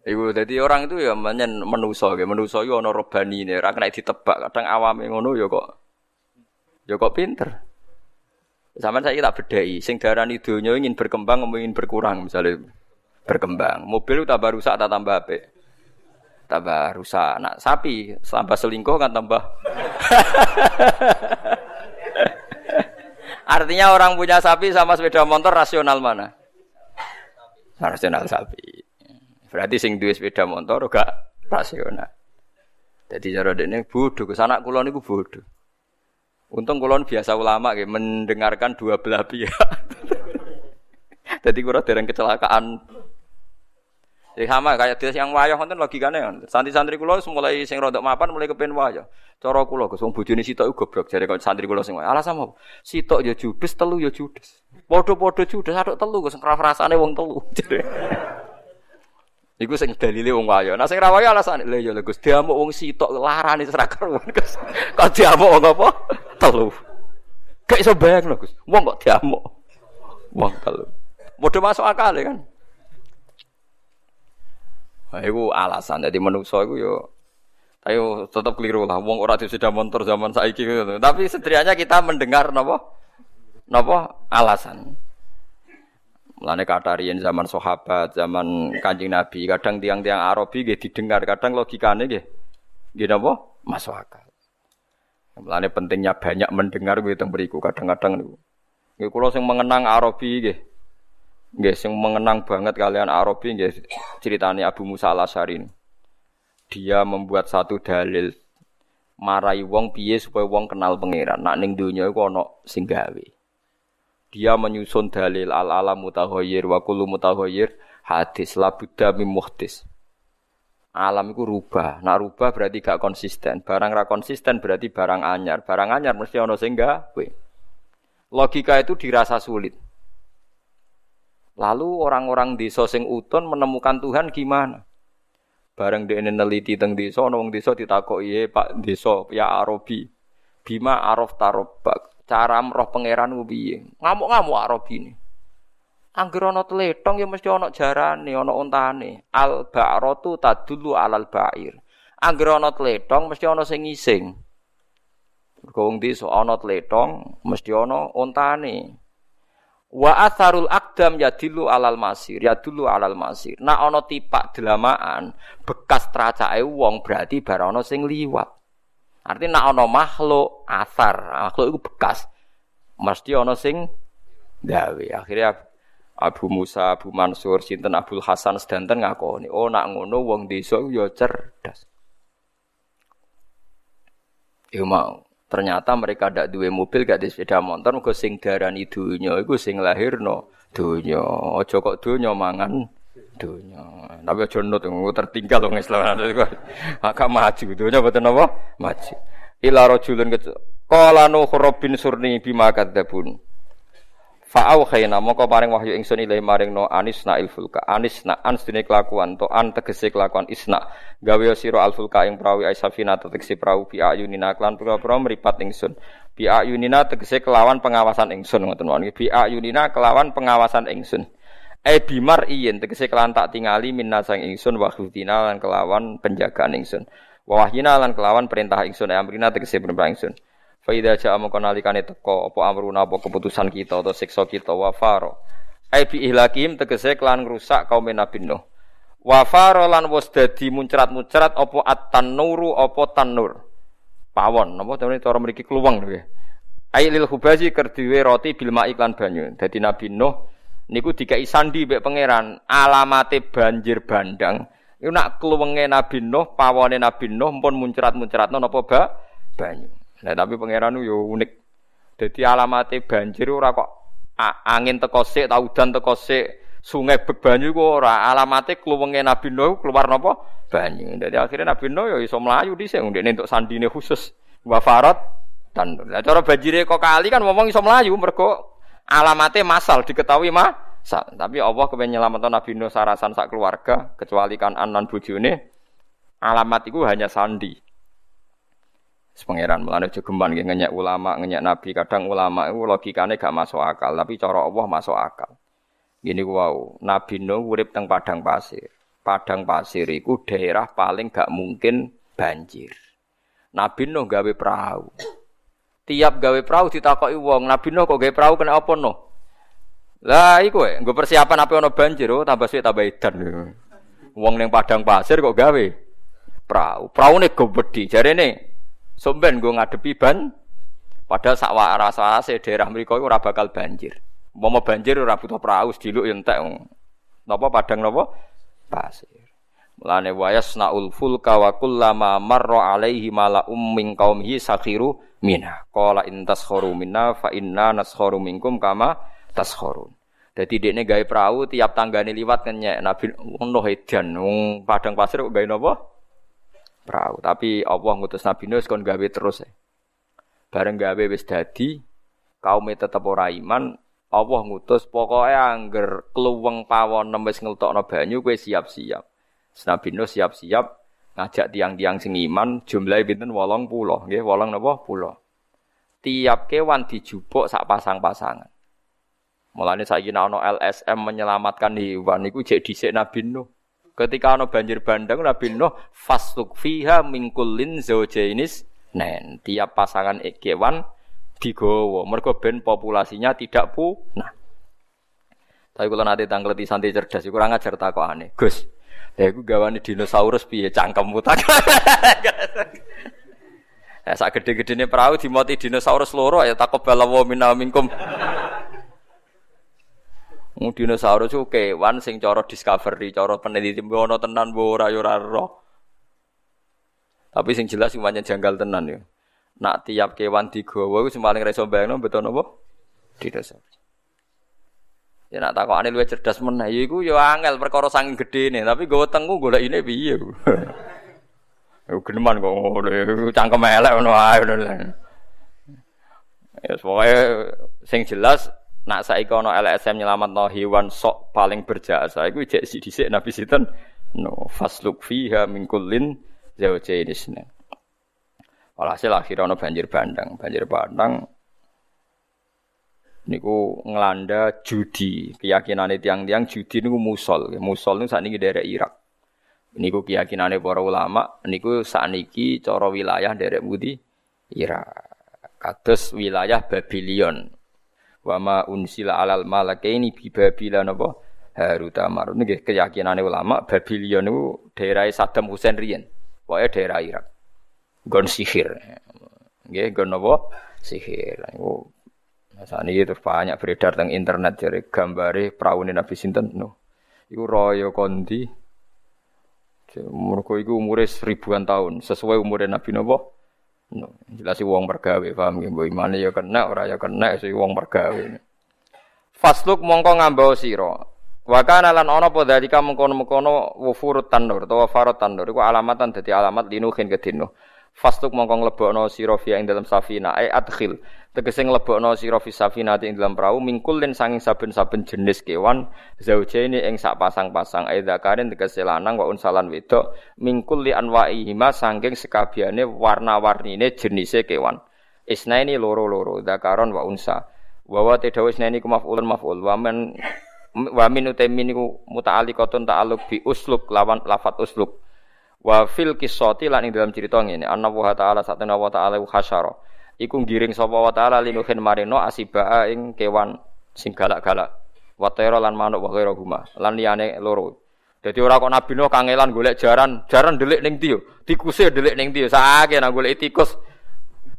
Speaker 1: Iku jadi orang itu ya menyen menuso ya menuso yo ono robani ini, ora kena ditebak. Kadang awame ngono ya kok ya kok pinter. Zaman saya tak bedai, sing darani donya ingin berkembang ingin berkurang misalnya berkembang. Mobil tambah rusak tak tambah apik. Tambah rusak. Nak sapi tambah selingkuh kan tambah. Artinya orang punya sapi sama sepeda motor rasional mana? Rasional sapi. Berarti sing duwe sepeda motor gak rasional. Jadi cara ini bodoh, ke sana kulon itu bodoh. Untung kulon biasa ulama ya, mendengarkan dua belah pihak. Jadi kurang dereng kecelakaan Ya sama kayak dia yang wayah lagi logikane kan. Santri-santri kula mulai sing rodok mapan mulai kepen wayah. Cara kula Gus wong bojone sitok goblok jare kok santri kula sing wayah. Alasan apa? Sitok ya judes, telu ya judes. Padha-padha judes, aduk telu Gus rasane wong telu. Iku sing dalile wong wayah. Nah sing ra wayah alasane lha ya Gus diamuk wong sitok larane serak karuan Gus. Kok diamuk wong apa? Telu. Kayak iso bayang Gus. Wong kok diamuk. Wong telu. Modho masuk akal ya kan. Nah, itu alasan. Jadi menungso itu yo ayo tetap keliru lah. Wong ora sudah motor zaman saiki gitu. Tapi setidaknya kita mendengar napa napa alasan. Mulane katarian zaman sahabat, zaman Kanjeng Nabi, kadang tiang-tiang Arabi nggih didengar, kadang logikane nggih nggih napa? Masuk akal. Mulane pentingnya banyak mendengar gitu beriku kadang-kadang niku. Nggih kula sing mengenang Arabi nggih Nggih sing mengenang banget kalian Arabi nggih ceritane Abu Musa Al-Asy'ari. Dia membuat satu dalil marai wong piye supaya wong kenal pangeran. Nak ning donya iku ana sing gawe. Dia menyusun dalil al alam mutahoyir wa kullu mutahoyir hadis la buddha mim muhtis. Alam itu rubah. Nak rubah berarti gak konsisten. Barang ra konsisten berarti barang anyar. Barang anyar mesti ana sing gawe. Logika itu dirasa sulit. Lalu orang-orang desa sing uton menemukan Tuhan gimana? Bareng dia neliti teng desa, wong desa ditakoki, "Ye Pak desa, ya Arabi, bima araf tarobak, cara roh pangeran piye?" Ngamuk-ngamuk Arabi ini. Angger ana tletong ya mesti ana jarane, ana untane. Al ba'ratu tadullu alal ba'ir. Angger ana tletong mesti ana sing ngising. Mergo wong desa ana tletong mesti ana untane. Wa atharul akdam yadilu alal masir, yadulu alal masir. Nah ana tipak delamaan bekas tracake wong berarti bar ana sing liwat. Artinya nak ana makhluk athar, makhluk itu bekas. Mesti ana sing gawe. Akhirnya Abu Musa, Abu Mansur, sinten Abdul Hasan sedanten ngakoni, oh nak ngono wong desa ya cerdas. Ya mau. Ternyata mereka ndak duwe mobil, gak di sepeda motor, mergo sing darani dunya iku sing lahirno dunya. Aja kok dunya mangan dunya. Tapi aja nut tertinggal wong Islam. Agak maju dunya boten apa? Maju. Ila rajulun qala nuh rabbin surni bima kadzabun. Fa'au khayna moko paring wahyu ingsun ilahi maring no anis na ilfulka anis na ans dine kelakuan to an tegese kelakuan isna gawe sira alfulka ing prawi aisafina tegese prawi bi ayunina klan pira-pira mripat ingsun bi ayunina tegese kelawan pengawasan ingsun ngoten wae bi ayunina kelawan pengawasan ingsun e bimar iyen tegese kelan tak tingali minna sang ingsun wa lan kelawan penjagaan ingsun wa wahyina lan kelawan perintah ingsun e amrina tegese perintah ingsun Faida ja'a mongko nalikane teko apa amruna apa keputusan kita atau siksa kita wa faro. Ai bi ihlakim tegese kelan ngrusak kaum Nabi Nuh. Wa faro lan wis dadi muncrat-muncrat apa at-tanuru apa tanur. Pawon napa cara mriki kluweng lho ya. Ai lil hubazi kerdiwe roti bil iklan banyu. Dadi Nabi Nuh niku dikai sandi mbek pangeran alamate banjir bandang Iku nak kluwenge Nabi Nuh, pawone Nabi Nuh pun muncrat-muncratno napa ba banyu. Nah, tapi pangeran yo unik. Dadi alamate banjir ora kok angin teko sik, ta udan teko sik, sungai banyu ku ora alamate kluwenge Nabi Nuh keluar napa banyu. Dadi akhirnya Nabi Nuh yo iso mlayu dhisik ndekne untuk sandine khusus. Wa farat dan cara banjire kok kali kan ngomong iso mlayu mergo alamate masal diketahui mah tapi Allah kepengen nyelamatkan Nabi Nuh sarasan sak keluarga, kecuali kan anan bujune. Alamat itu hanya sandi. Pangeran melane jogeman nggih ngenyek ulama, ngenyek nabi. Kadang ulama itu logikane gak masuk akal, tapi cara Allah masuk akal. Gini wow, Nabi Nuh urip teng padang pasir. Padang pasir itu daerah paling gak mungkin banjir. Nabi Nuh gawe perahu. Tiap gawe perahu ditakoki wong, Nabi Nuh kok gawe perahu kena apa Nuh? Lah iku e, nggo persiapan apa ana banjir oh tambah suwe tambah edan. Wong ning padang pasir kok gawe perahu. Praune gobedi. Jarene somben nggo ngadepi ban padahal rasa daerah mriku iku ora bakal banjir. Umpama banjir ora butuh perahu sediluk yo entek. Napa padang napa? Pasir. Mulane wayasnaul fulka wa kullama marra alaihi mala'um min qaumihi sakhiru minha. Qala intas kharu minna fa inna naskharu minkum kama taskhorun. Jadi dekne gawe perahu tiap tanggane liwat kenyek Nabi ngono edan wong padang pasir kok gawe napa? Perahu. Tapi Allah ngutus Nabi Nuh kon gawe terus. Ya. Bareng gawe wis dadi kaum tetep ora iman, Allah ngutus pokoknya angger kluweng pawon wis ngeltokno banyu kowe siap-siap. Nabi Nuh siap-siap ngajak tiang-tiang sing iman jumlahe pinten 80 nggih 8 napa pulau. Tiap kewan dijupuk sak pasang-pasangan. Mulane saiki ana LSM menyelamatkan hewan iku jek dhisik Nabi Nuh. Ketika ana banjir bandang Nabi Nuh fasluk fiha min kullin zaujainis nen. Tiap pasangan kewan digowo mergo ben populasinya tidak punah. Tapi kalau nanti tanggleti santri cerdas, kurang ajar aneh. Gus, ya aku gawane dinosaurus piye cangkemmu tak. Ya sak gede-gedene perahu dimoti dinosaurus loro ya takobala wa minna minkum. Wong dinosaurus ku kewan sing cara discovery, cara peneliti ono tenan mbok ora yo ora Tapi sing jelas sing janggal tenan ya. Nak tiap kewan digawa iku sing paling reso bayangno betul napa? Dinosaurus. Ya nak takokane luwih cerdas meneh ya iku ya angel perkara saking gedene, tapi nggawa tengku golekine piye. Ya geneman kok ngono, cangkem elek ngono ae ngono. Ya pokoke sing jelas Nak saiki ana LSM nyelametno hewan sok paling berjasa iku jek dhisik Nabi sinten? No, fasluk fiha min kullin zawjain isna. Walhasil akhirnya banjir bandang, banjir bandang niku ngelanda judi. Keyakinane tiang-tiang judi niku musol. Musol niku sakniki daerah Irak. Niku keyakinane para ulama niku sakniki cara wilayah daerah Budi Irak. Kados wilayah Babylon wa ma unsila alal malakaini bi babila napa Harut Marut nggih keyakinane ulama Babylon niku daerah Saddam Hussein riyen. Wae daerah Irak. Gon sihir. Nggih gon napa sihir. Niku saat ini terus banyak beredar tentang internet jadi gambare praune Nabi Sinten no. Iku royo kondi. Mereka itu umurnya seribuan tahun sesuai umurnya Nabi Nabi No, jelas wong mergawe, paham nggih, mbok imane ya kena, ora ya kena si wong mergawe. Fasluk mongko ngambau sira. Wa kana lan ana apa dalika mengkono-mengkono wufurut tanur utawa farot tanur iku alamatan dadi alamat linuhin kedino. Fastuk mongko nglebokno sira fi ing dalam safina ai adkhil. Tegese nglebokno sira fi safina ing dalam perahu mingkul den sanging saben-saben jenis kewan zaujaini ing sak pasang-pasang ai zakarin tegese lanang wa unsalan wedok mingkul li anwaihima sanging sekabiane warna-warnine jenise kewan. Isnaini loro-loro zakaron wa unsa. Wa wa tadawis isnaini ku maf'ulun maf'ul wa man wa min utamin niku muta'alliqatun ta'alluq bi usluk lawan lafat usluk Wa fil kisoti lan ing dalam cerita ngene, anna wa ta'ala satana wa ta'ala hasyara. Iku ngiring sapa wa ta'ala linuhin marino asibaa ing kewan sing galak-galak. Wa tayra lan manuk wa ghairu huma. Lan liyane loro. Dadi ora kok Nabi Nuh kangelan golek jaran, jaran delik ning ndi yo? Delik ning ndi yo? Nang golek tikus.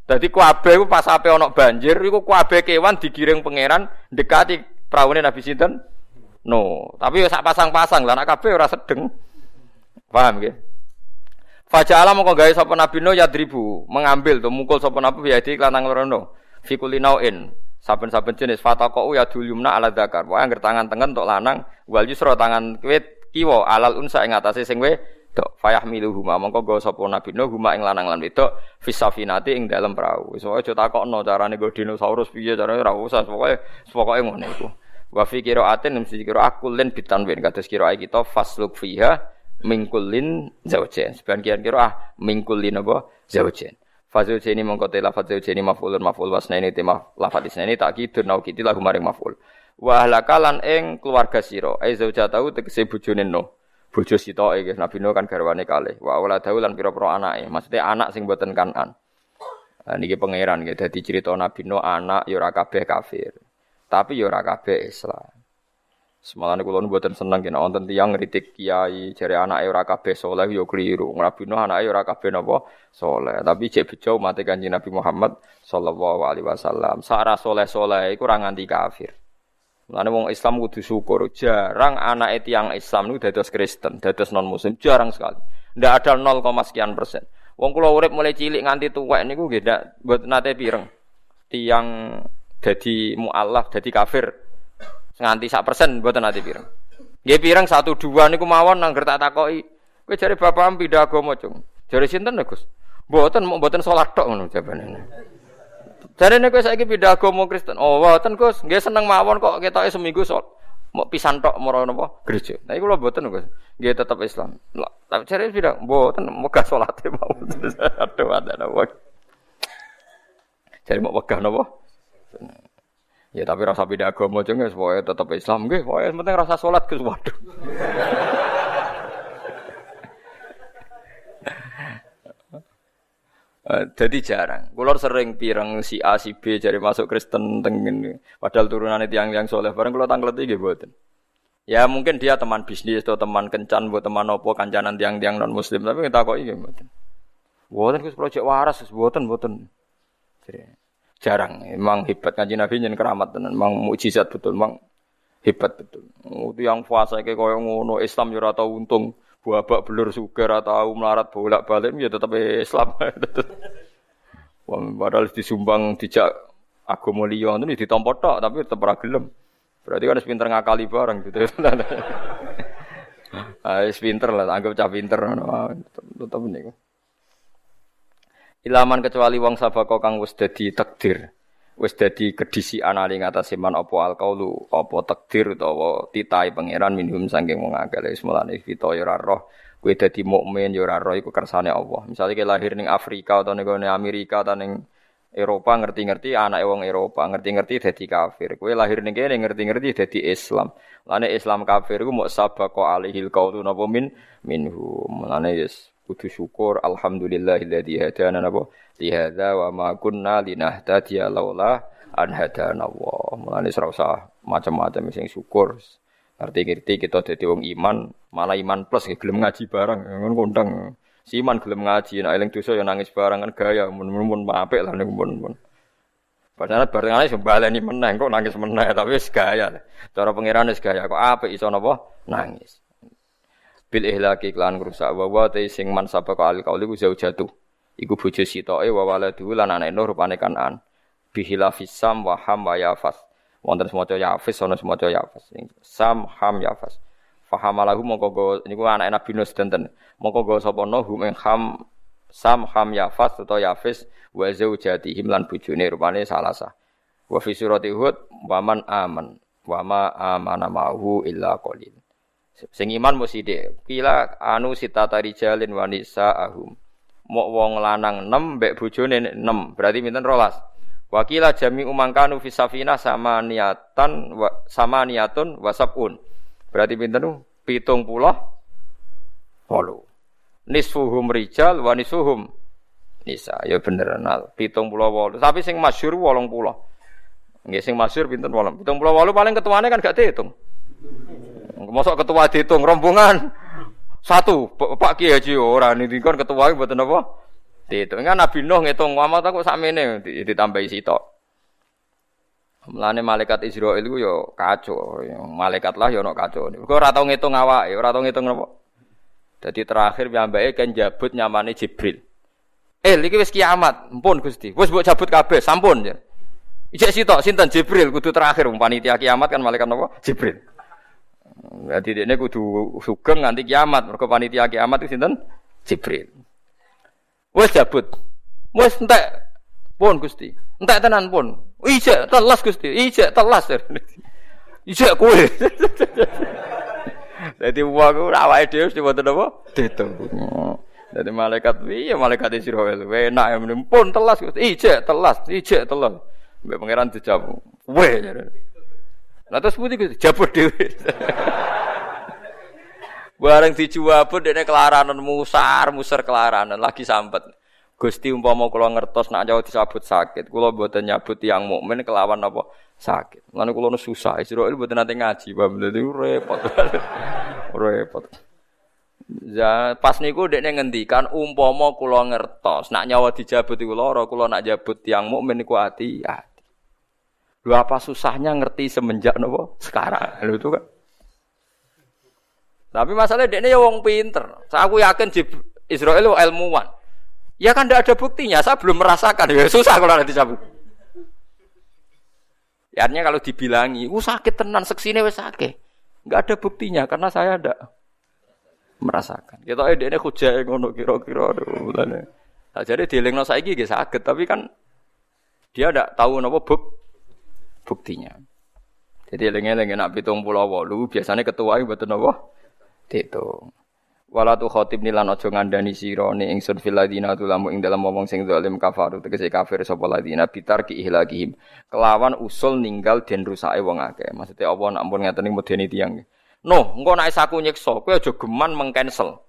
Speaker 1: Dadi kuabe ku pas ape ana banjir iku kuabe kewan digiring pangeran dekati praune Nabi sinten? No, tapi sak pasang-pasang lah nek kabeh ora sedeng. Paham nggih? Faja'ala mongko gawe sapa Nabi Nuh yadribu, mengambil tuh mukul sapa Nabi ya di kelantang lorono. Fi kulinauin. Saben-saben jenis fataqau ya dulyumna ala dzakar. Wae angger tangan tengen untuk lanang, wal yusra tangan kiwit kiwa alal unsa ing atase sing wedok. Fayah miluhuma mongko gawe sapa Nabi Nuh huma ing lanang lan wedok fisafinati ing dalem perahu. Wis wae aja takokno carane nggo dinosaurus piye carane ora usah pokoke pokoke ngono iku. Wa fi qiraatin mesti kira akulin bitanwin kados kira kita fasluk fiha mingkulin zaujen. Sebagian kira ah mingkulin apa zaujen. Fazul jeni mongko te lafaz zaujeni maf'ulun maf'ul wasnaini te lafaz isnaini takidur nau kiti lagu maring maf'ul. Wa ahlakalan ing keluarga sira ai zaujatahu tegese bojone no. Bojo sitoke nggih Nabi Nuh kan garwane kalih. Wa auladahu lan pira-pira anake. Maksudnya anak sing boten kanan. Nah, niki pangeran nggih dadi cerita Nabi Nuh anak ya ora kabeh kafir. Tapi ya ora kabeh Islam. Semalane kula mboten seneng yen wonten tiyang ngritik kiai jare anake ora kabeh saleh ya kliru. Nuh anake ora kabeh napa saleh. Tapi cek bejo mate Kanjeng Nabi Muhammad sallallahu alaihi wasallam. Sara saleh-saleh iku ora nganti kafir. Mulane wong Islam kudu syukur. Jarang anak tiang Islam niku dados Kristen, dados non muslim, jarang sekali. Ndak ada 0, sekian persen. Wong kula urip mulai cilik nganti tuwek niku nggih ndak mboten nate pireng. Tiang jadi mualaf, jadi kafir. Nganti sak persen buatan nanti pirang. Nggih pirang satu dua niku mawon nang tak takoki. Kowe jare bapak pindah agama, Cung. Jare sinten Gus? Mboten mau mboten salat tok ngono jawabane. Jare nek kowe saiki pindah agama Kristen. Oh, mboten Gus. Nggih seneng mawon kok ketoke seminggu salat. Mau pisan tok moro napa gereja. Nah iku lho mboten Gus. Nggih tetep Islam. Lah, tapi jare pindah mboten megah salate mawon. Aduh ada napa. Jare mau megah napa? Ya tapi rasa beda agama aja nggak, supaya tetap Islam nggih, supaya penting rasa sholat ke waduh. Jadi jarang. Kulor sering pirang si A si B cari masuk Kristen tengen. Padahal turunannya tiang-tiang soleh. Bareng kalau tanglet iki buatin. Ya mungkin dia teman bisnis atau teman kencan buat teman opo kancanan tiang-tiang non muslim. Tapi kita kok iki buatin. Buatin kus proyek waras, buatin buatin. Jadi jarang. Emang hebat kanji Nabi jen keramat tenan, emang mukjizat betul, emang hebat betul. Itu yang puasa kayak koyo ngono Islam yo ora tau untung, babak belur sugar ora tau melarat bolak-balik ya tetap Islam. Padahal disumbang dijak agama liya itu ditampa tok tapi tetep ora gelem. Berarti kan pinter ngakali bareng gitu. Ah, pinter lah, anggap cah pinter ngono. Tetep niku. Ilaman kecuali wong sabako kang wis dadi takdir. Wis dadi kedisi anali ngatasé man apa alqaulu, apa takdir utawa titahe pangeran minhum saking wong akeh wis mulane kita ya ora roh kowe dadi mukmin ya ora roh iku kersane Allah. Misalnya kowe lahir ning Afrika atau ning Amerika atau ning Eropa ngerti-ngerti anak wong Eropa ngerti-ngerti dadi kafir. Kowe lahir ning kene ngerti-ngerti dadi Islam. Lane Islam kafir ku mok sabaqo alihil qaulu napa min minhum. Lane yes kudu syukur alhamdulillahilladzi hadana napa li hadza wa ma kunna linahtadiya laula an hadana Allah. Mulane ora usah macam-macam sing syukur. Ngerti-ngerti kita dadi wong iman, malah iman plus gelem ngaji bareng ngono kondang. Si iman gelem ngaji, nek eling dosa ya nangis bareng kan gaya mun-mun apik lah niku mun. Padahal bareng ae sembaleni meneng kok nangis meneh tapi wis gaya. Cara pangeran wis gaya kok apik iso napa nangis bil ihlaki klan rusak wa wa te sing man sapa ka al kauli ku jatuh. Iku bojo sitoke wa waladu lan anake nur rupane kanan. Bihilafis sam wa ham wa yafas. Wonten semaca yafis ana semaca yafas. Sam ham yafas. Fahamalahu mongko go niku anake Nabi Nuh sedenten mongko go sapa no hum ham sam ham yafas utawa yafis wa zaujatihim lan bojone rupane salasa wa fi surati hud wa man aman. Wa ma amana ma'hu illa qalil Sing iman mesti sithik. Kila anu sita tari jalin wanisa ahum. Mok wong lanang 6 mbek bojone 6. Berarti pinten rolas. Wakila jami umangkanu fi safina sama niatan wa, sama niatun wasabun. Berarti pinten? Pitung puluh walu. Nisfuhum rijal wa nisuhum nisa. Ya bener nal. Pitung puluh walu. Tapi sing masyur wolong puluh. Nggih sing masyur pinten wolong. Pitung puluh walu paling ketuane kan gak dihitung. Mosok ketua dihitung rombongan satu Pak Kiai Haji ora niki kon ketua mboten apa? Dihitung kan Nabi Nuh ngitung amat aku sakmene ditambahi sitok. Mulane malaikat Israil iku yo kacau, malaikat lah yo ono kacau. Kok ora tau ngitung awake, ora tau ngitung napa? Jadi terakhir piyambake kan jabut nyamane Jibril. Eh, iki wis kiamat. Ampun Gusti. Wis mbok jabut kabeh, sampun. Ijek sitok sinten Jibril kudu terakhir panitia kiamat kan malaikat napa? Jibril. Jadi ini kudu sugeng nganti kiamat. Mergo panitia kiamat itu sinten? Jibril. Wes jabut. Wes entek pun Gusti. Entek tenan pun. Ijek telas Gusti. Ijek telas. Ijek kowe. Dadi wong ku awake dhewe mesti wonten apa? Ditung. Dadi malaikat iya malaikat Israil. Enak ya pun telas Gusti. Ijek telas, ijek telas. Mbak pangeran dijawab. Weh. Lah terus putih Gusti jabut dhewe. Bareng dijawab dene kelaranan musar, musar kelaranan lagi sampet. Gusti umpama kula ngertos nak jauh disabut sakit, kula mboten nyabut yang mukmin kelawan apa sakit. Lan kula susah, Israil mboten nate ngaji, paham dadi repot. repot. Ya, pas niku dekne ngendikan umpama kula ngertos nak nyawa dijabut iku lara, kula nak jabut yang mukmin niku ati hati. Lho apa susahnya ngerti semenjak napa sekarang. Lho itu kan. Tapi masalahnya dekne ya wong pinter. Saya aku yakin Israel ilmuwan. Ya kan tidak ada buktinya, saya belum merasakan. Ya susah kalau ada dicabut. Ya, artinya kalau dibilangi, uh sakit tenan, seksine wes sakit. Enggak ada buktinya karena saya ada merasakan. Kita ini ini hujah ngono kira-kira mulane. Nah, jadi dielingno saiki nggih sakit, tapi kan dia tidak tahu napa buk buktinya. Jadi eling-eling nak pitung pulau walu biasanya ketua itu betul napa? Ditung. Wala tu khotib nilan aja ngandani sira ni ingsun fil ladina tulamu ing dalam ngomong sing zalim kafaru tegese kafir sapa ladina bitar ki ihlakihim. Kelawan usul ninggal den rusake wong akeh. Maksudnya apa nak ampun ngaten medeni tiyang. No, engko nek saku nyiksa kowe aja geman mengcancel.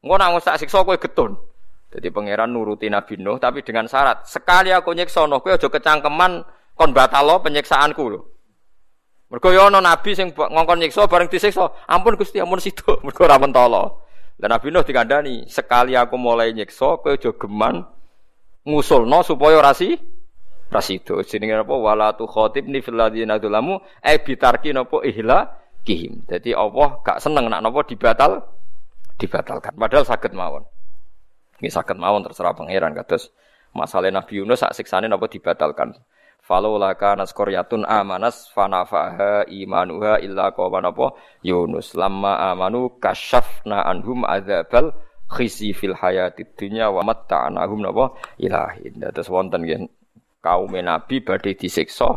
Speaker 1: Engko nak ngosak siksa kowe getun. Jadi pangeran nuruti Nabi Nuh tapi dengan syarat sekali aku nyiksa no kowe aja kecangkeman kon batalo penyiksaanku lho. Mergo yo ana nabi sing ngongkon nyiksa bareng disiksa, ampun Gusti ampun situ, mergo ora mentolo. Dan Nabi Nuh dikandani, sekali aku mulai nyiksa, kowe aja geman ngusulno supaya rasi rasi itu. Jenenge apa? Wala tu khatibni fil ladzina dzalamu e bitarki napa ihla kihim. Jadi Allah gak seneng nak napa dibatal dibatalkan. Padahal sakit mawon. Ini sakit mawon terserah pangeran kados masalah Nabi Yunus sak siksane napa dibatalkan. Falaula kana qaryatun amanas fanafaha imanuha illa qawman apa Yunus lamma amanu kasyafna anhum adzabal khisi fil hayatid dunya wa matta'nahum napa ilahin. Dados wonten nggih kaum nabi badhe disiksa.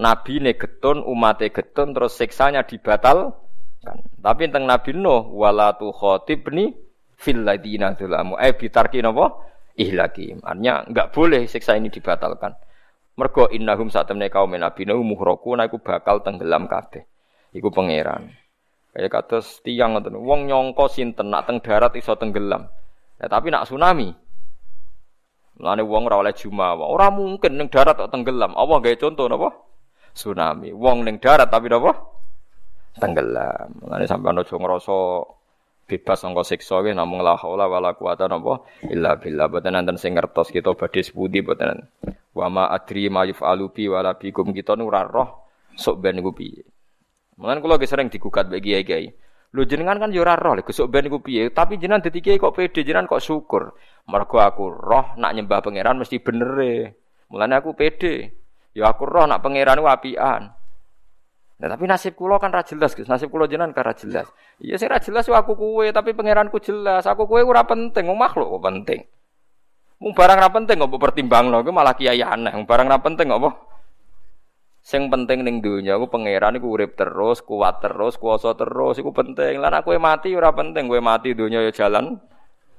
Speaker 1: Nabi ne getun, umate getun terus siksanya dibatal kan. Tapi tentang Nabi Nuh wala tu khatibni fil ladina dzalamu. Eh bitarki napa ihlaki. Artinya enggak boleh siksa ini dibatalkan. Mergo innahum satemene kaum Nabi Nuh muhraku iku bakal tenggelam kabeh. Iku pangeran. Kaya kados tiang ngoten. Wong nyongko sinten nak teng darat iso tenggelam. Ya, tapi nak tsunami. Mulane wong ora oleh jumawa. Ora mungkin ning darat kok tenggelam. Allah gawe contoh napa? Tsunami. Wong ning darat tapi napa? Tenggelam. Mulane sampean aja ngrasa bebas sangka siksa nggih namung la haula wala quwata napa illa billah. Boten nanten sing ngertos kita badhe sepundi boten wa ma adri ma yufalu bi wala bikum. Kita nu ora roh sok ben niku piye. Mulan kula sering digugat bagi kiai-kiai. Jenengan kan yo ora roh lho sok ben niku piye? Tapi jenengan kiai kok pede jenengan kok syukur. Mergo aku roh nak nyembah pangeran mesti bener e. Mulane aku pede. Ya aku roh nak pangeran ku apian Nah, tapi nasib kulo kan ra jelas, Gus. Nasib kulo jenengan kan ra jelas. Iya sing ra jelas aku kue, tapi pangeranku jelas. Aku kue ora penting, wong makhluk kok penting. Mung barang ra penting kok pertimbangno, iku malah kiai aneh. Mung barang ra penting kok Sing penting ning donya aku pangeran iku urip terus, kuat terus, kuasa terus, iku penting. Lan aku mati ora penting, kowe mati donya ya jalan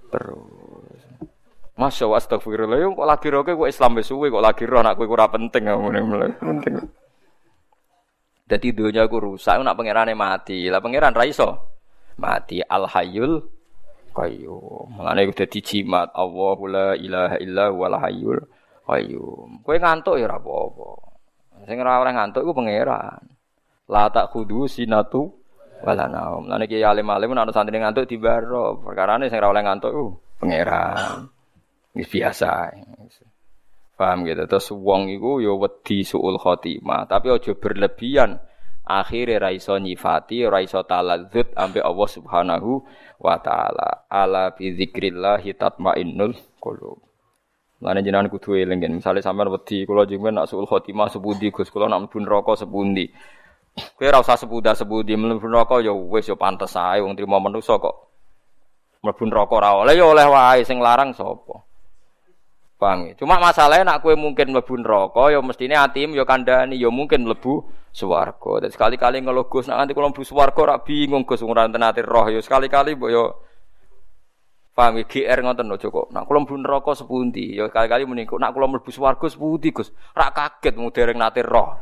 Speaker 1: terus. Masya Allah, astagfirullah. Kok lagi roh kok Islam wis suwe kok lagi roh anak kowe ora penting. Penting. Jadi dunia aku rusak, nak pangerane mati. Lah pangeran raiso mati al hayyul qayyum. Mulane udah jimat Allahu la ilaha illa wal hayyul qayyum. Kowe ngantuk ya ora apa-apa. Sing ora ngantuk iku pangeran. La tak kudu sinatu wala naum. Lan iki alim-alim ana santri ngantuk dibaro. Perkarane sing ora oleh ngantuk iku pangeran. Ini biasa. Paham gitu. Terus wong iku ya wedi suul khotimah, tapi aja berlebihan. Akhire ra iso nyifati ra iso taladzut ambek Allah Subhanahu wa taala. Ala bi dzikrillah tatmainnul qulub. Lane jenengan kudu eling misale sampean wedi kula jenengan nak suul khotimah sepundi Gus? Kula nak mlebu neraka sepundi? Kowe ora usah sepuda sepundi mlebu neraka ya wis ya pantes ae wong trimo manusa kok. Mlebu neraka ora oleh ya oleh wae. Sing larang sapa Ya? Cuma masalahnya nak kue mungkin mlebu neraka ya mestine atim ya kandhani ya mungkin mlebu swarga. Dan sekali-kali ngeluh nak nanti kalau mlebu swarga ora bingung Gus ora tenate roh ya sekali-kali mbok ya Paham ya GR ngoten lho kok. Nak kula mlebu neraka sepundi ya kali-kali muni nak kula mlebu swarga sepundi Gus. Ora kaget mung dereng nate roh.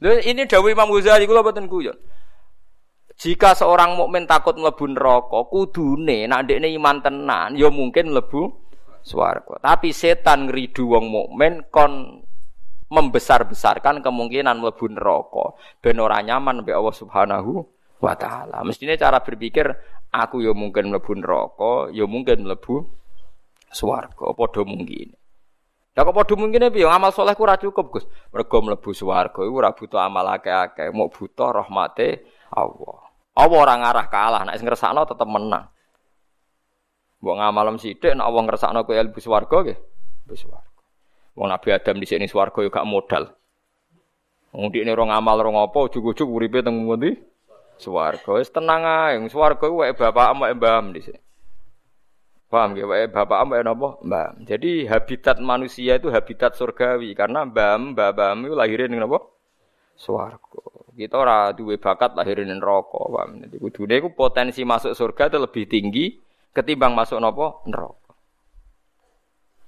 Speaker 1: Lho ini dawuh Imam Ghazali kula boten guyon. Jika seorang mukmin takut mlebu neraka, kudune nak ndekne iman tenan ya mungkin mlebu swarga. Tapi setan ngridu wong mukmin kon membesar-besarkan kemungkinan mlebu neraka ben ora nyaman mbek Allah Subhanahu wa taala. Mestine cara berpikir aku ya mungkin mlebu neraka, ya mungkin mlebu swarga, padha mungkin. Lah kok padha mungkin piye amal soleh ku ora cukup, Gus. Mergo mlebu swarga iku ora butuh amal akeh-akeh, mau butuh rahmate Allah. Allah ora ngarah kalah, nek ngrasakno tetep menang. Mbok ngamalem sithik nek wong ngersakno kowe ilmu swarga nggih. Ilmu swarga. Wong Nabi Adam di sini swarga yo gak modal. Wong dikne ora ngamal ora ngopo ujug-ujug uripe teng ngendi? Swarga. Wis tenang ae, swarga ku wae bapak wae mbaham dhisik. Paham ya, wae bapak wae napa? Mbah. Jadi habitat manusia itu habitat surgawi karena mbam, mbam itu lahirin ning napa? Swarga. Kita ora duwe bakat lahirin ning neraka, paham. Jadi kudune iku potensi masuk surga itu lebih tinggi ketimbang masuk nopo neraka.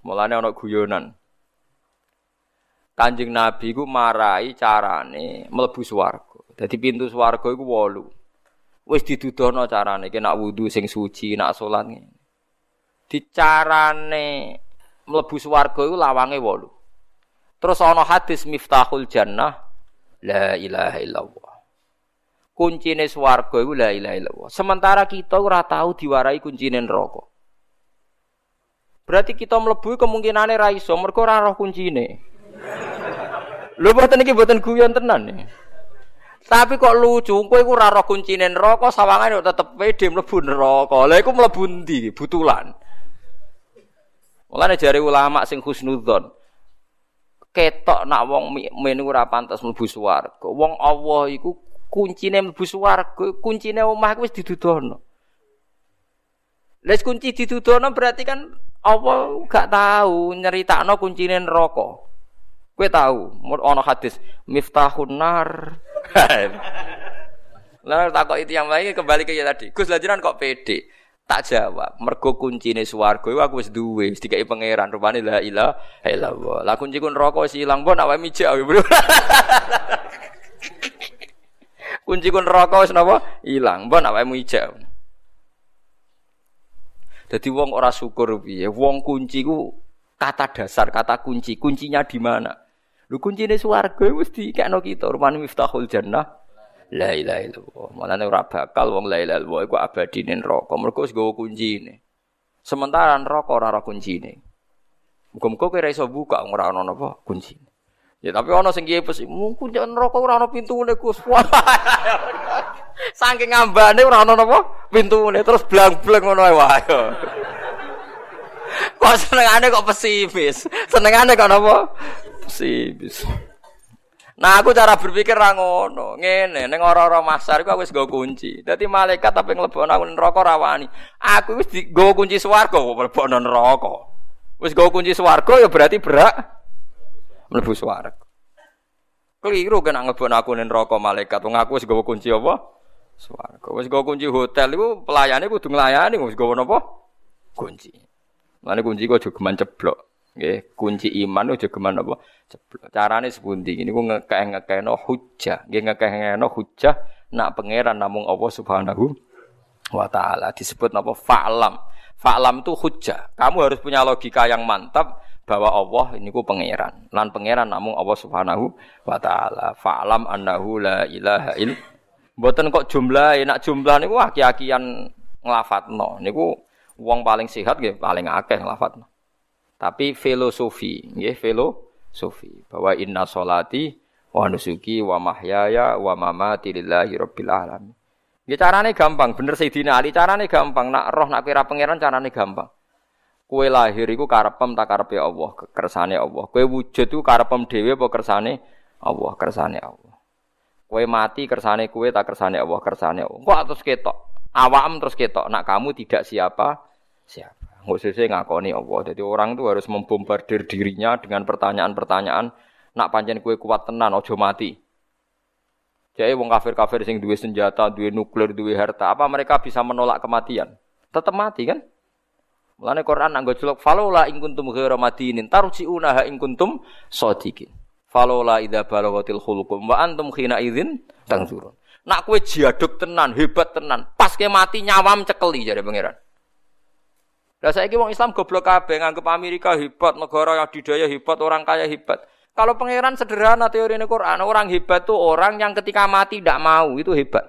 Speaker 1: Mulane ana guyonan. Kanjeng Nabi ku marai carane mlebu swarga. Dadi pintu swarga iku wolu. Wis didudono carane ki nak wudu sing suci, nak salat ngene. Dicarane mlebu swarga iku lawange wolu. Terus ana hadis Miftahul Jannah la ilaha illallah kuncine swarga iku la ilaha illallah. Sementara kita ora tahu diwarai kuncine neraka. Berarti kita mlebu kemungkinane ra iso mergo ora roh kuncine. Lho boten iki boten guyon tenan nih. Tapi kok lucu, kowe iku ora roh kuncine neraka, sawangane tetep pede mlebu neraka. Lah iku mlebu ndi? Butulan. Mulane jari ulama sing husnudzon. Ketok nak wong mukmin ora pantes mlebu swarga. Wong Allah iku kuncine mlebu swarga, kuncine omah wis didudono. Les kunci didudono berarti kan Allah gak tahu nyeritakno kuncine neraka. Kowe tahu, ana hadis miftahun nar. Lah takok itu yang lain kembali ke tadi. Gus lajiran kok pede? Tak jawab. Mergo kuncine swarga iku aku wis duwe, wis dikai pangeran. Rupane la ilaha illallah. Lah kunci ku neraka wis ilang, mbok awake mijik. kunci kun neraka wis napa? Ilang. Mbon awakmu ijak. Jadi wong ora syukur piye? Wong kunci ku kata dasar kata kunci. Kuncinya di mana? Lu kuncine swarga wis dikekno kita. Rumane miftahul jannah. La ilaha illallah. Malane ora bakal wong la ilaha illallah iku abadi ning neraka. Mergo wis gawa kuncine. Sementara neraka ora ora kuncine. Muga-muga kowe iso buka ora ana napa kuncine Ya tapi ana sing kiye pes, mungkin jangan rokok ora ana pintune Gus. Saking ngambane ora ana napa pintune terus blang-blang ngono ae wae. Kok senengane kok pesimis. Senengane kok napa? Pesimis. Nah aku cara berpikir ra ngono. Ngene ning ora-ora masar iku aku wis nggo kunci. Dadi malaikat tapi nglebokno aku neraka ra wani. Aku wis nggo kunci swarga kok mlebokno neraka. Wis nggo kunci swarga ya berarti berak mlebu swarga. Keliru kan ngebon aku ning neraka malaikat. Wong aku wis gawa kunci apa? Swarga. Wis gawa kunci hotel iku pelayane kudu nglayani wis gawa napa? Kunci. Mane kunci kok aja geman ceblok. Nggih, kunci iman aja geman apa? Ceblok. Carane sepundi? Niku ngekeh-ngekehno hujjah. Nggih ngekeh-ngekehno hujjah nak pangeran namung Allah Subhanahu wa taala disebut napa fa'lam. Fa'lam itu hujjah. Kamu harus punya logika yang mantap bahwa Allah ini ku pangeran. Lan pangeran namung Allah Subhanahu wa taala. Fa'lam annahu la ilaha il. Mboten kok jumlah, nak jumlah niku aki-akian nglafatno. Niku wong paling sehat nggih paling akeh nglafatno. Tapi filosofi, nggih filosofi bahwa inna solati wa nusuki wa mahyaya wa mamati lillahi rabbil alamin. Ya carane gampang, bener Sayyidina Ali carane gampang. Nak roh nak kira pangeran carane gampang. Kue lahir iku karepem tak karepe Allah, kersane Allah. Kue wujud iku karepem dhewe apa kersane Allah, kersane Allah. Kue mati kersane kue tak kersane Allah, kersane Allah. Kok terus ketok. Awam terus ketok. Nak kamu tidak siapa siapa. Sesuai ngakoni Allah. Jadi orang itu harus membombardir dirinya dengan pertanyaan-pertanyaan. Nak pancen kue kuat tenan, ojo mati. Jadi wong kafir-kafir sing duwe senjata, duwe nuklir, duwe harta, apa mereka bisa menolak kematian? Tetap mati kan? Mulane Quran anggo jelok falola ing kuntum ghairu madinin tarji'una ha ing kuntum shadiqin. Falola idza balagatil khulqum wa antum khina idzin tangzurun. Nak kowe jaduk tenan, hebat tenan, pas ke mati nyawam cekeli jare pangeran. Lah saiki wong Islam goblok kabeh nganggep Amerika hebat, negara yang didaya hebat, orang kaya hebat. Kalau pangeran sederhana teori ini Quran, orang hebat tuh orang yang ketika mati tidak mau, itu hebat.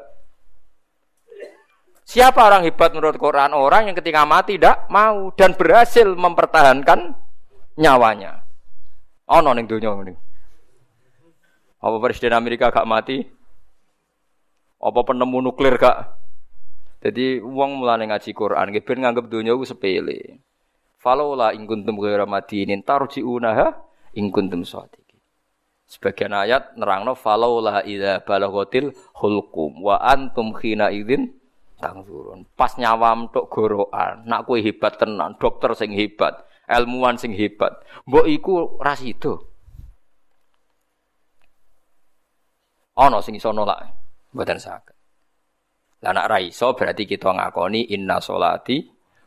Speaker 1: Siapa orang hebat menurut Quran? Orang yang ketika mati tidak mau dan berhasil mempertahankan nyawanya. Oh, ning dunia ini. Apa presiden Amerika gak mati? Apa penemu nuklir gak? Jadi uang mulai ngaji Quran, ben nganggep dunia itu sepele. Falola ing kuntum ghairu madinin tarji'unaha ing kuntum shadiqin. Sebagian ayat nerangno falola idza balaghatil hulqum wa antum khina idzin turun. Pas nyawam tok gorokan, nak kue hebat tenan, dokter sing hebat, ilmuwan sing hebat. Mbok iku sida. Ana sing iso nolak, mboten saged. Lah nak iso berarti kita ngakoni inna solati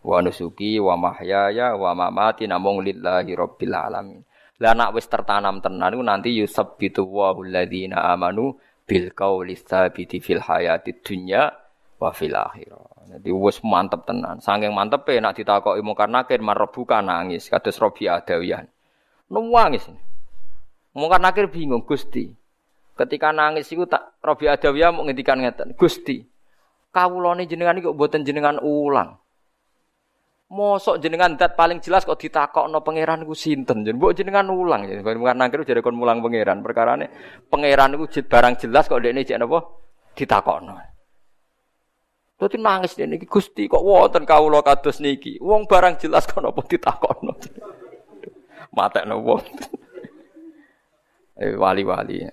Speaker 1: wa nusuki wa mahyaya wa mamati namung lillahi rabbil alamin. Lah nak wis tertanam tenan nanti yusabbitu wa alladziina amanu bil qauli tsabiti fil hayati dunya wa fil. Jadi wis mantep tenan. Saking mantepe nak ditakoki mungkar nakir marebuka nangis kados Robi Adawiyah. Nangis. Mungkar nakir bingung Gusti. Ketika nangis iku tak Robi Adawiyah mau ngendikan ngeten, Gusti. Kawulane jenengan iki kok mboten jenengan ulang. Mosok jenengan dat paling jelas kok ditakokno pangeran iku sinten? Mbok jenengan ulang ya. Mungkar nakir jare kon mulang pangeran. Perkarane pangeran iku barang jelas kok dekne jek napa ditakokno. Dadi nangis dene iki Gusti kok wonten kawula kados niki. Wong barang jelas kok napa ditakokno. Matekno wong. eh wali-wali.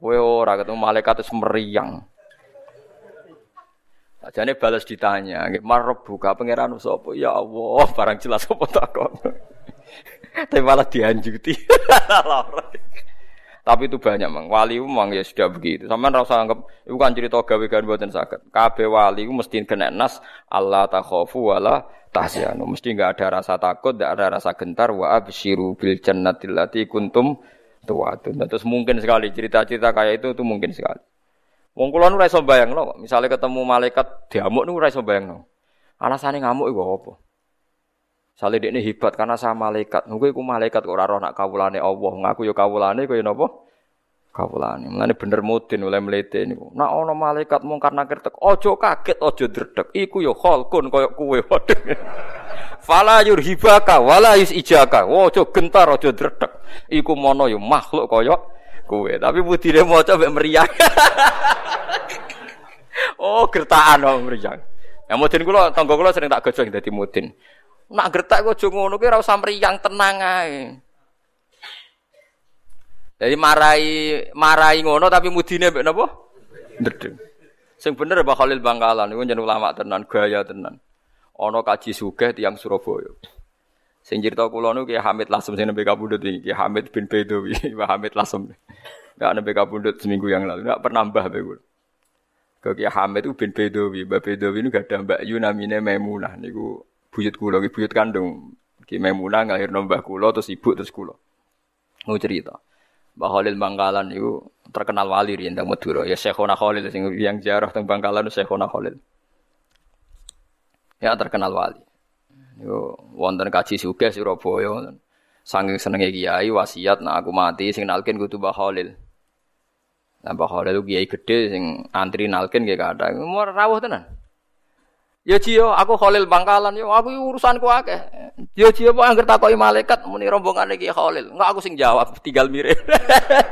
Speaker 1: Kowe ora ketemu malaikat wis meriang. Ajane balas ditanya, marab buka pangeran sapa? Ya Allah, barang jelas apa takon. Tapi malah dianjuti. Tapi itu banyak mang. Wali memang ya sudah begitu. Sama rasa anggap itu kan cerita gawe kan buatan sakit. Kabe wali mesti kena nas Allah takhofu wala tahsyanu. Mesti nggak ada rasa takut, nggak ada rasa gentar. Wa abshiru bil jannatil lati kuntum tuwatun. Nah, terus mungkin sekali cerita-cerita kayak itu itu mungkin sekali. Wong kula nu ora iso bayang no. Misalnya ketemu malaikat diamuk nu ora iso bayang no. Alasane ngamuk iku apa? Sale dekne hebat karena sama malaikat. Kowe iku malaikat kok ora nak kawulane Allah. Ngaku ya kawulane kowe napa? Kawulane. Mulane bener mudin oleh mlete niku. Nak ana malaikat mungkar nakir tek, aja kaget, aja dredeg. Iku ya khalqun kaya kowe. Fala yurhibaka wala yusijaka. Aja gentar, aja dredeg. Iku mono ya makhluk kaya kowe. Tapi budine maca mek meriang. oh, gertakan wong meriang. Ya mudin kula tangga kula sering tak gojong dadi mudin. Nak gertak kok aja ngono kuwi ora usah mriyang tenang ae. Jadi marai marai ngono tapi mudine mbek napa? Ndedeng. Sing bener Pak Khalil Bangkalan niku jeneng ulama tenan, gaya tenan. Ana kaji sugih tiyang Surabaya. Sing cerita kula niku Ki Hamid Lasem sing nembe kabundut iki, Ki Hamid bin Bedowi, Pak Hamid Lasem. Enggak nembe kabundut seminggu yang lalu, enggak pernah mbah begitu. Ke Ki Hamid itu bin Bedowi, Mbak Bedowi gak ada Mbak Yu namine Maimunah niku buyut kula ki buyut kandung. Ki Maimunah ngalirno mbah kula terus ibu terus kula. Mau cerita. Mbah Khalil Bangkalan itu terkenal wali riyen teng Madura. Ya Syekhona Khalil yang jarah teng Bangkalan Syekhona Khalil. Ya terkenal wali. Yo wonten kaji sugih Surabaya. Saking senenge kiai wasiat nak aku mati sing nalkin kudu Mbah Khalil. Lah Mbah Khalil kiai gede sing antri nalkin kadang. Mau rawuh tenan. Ya Ji aku Khalil Bangkalan yo aku urusanku akeh. Ya Ji apa anggere takoki malaikat muni rombongan iki Khalil. Enggak aku sing jawab tinggal mirip.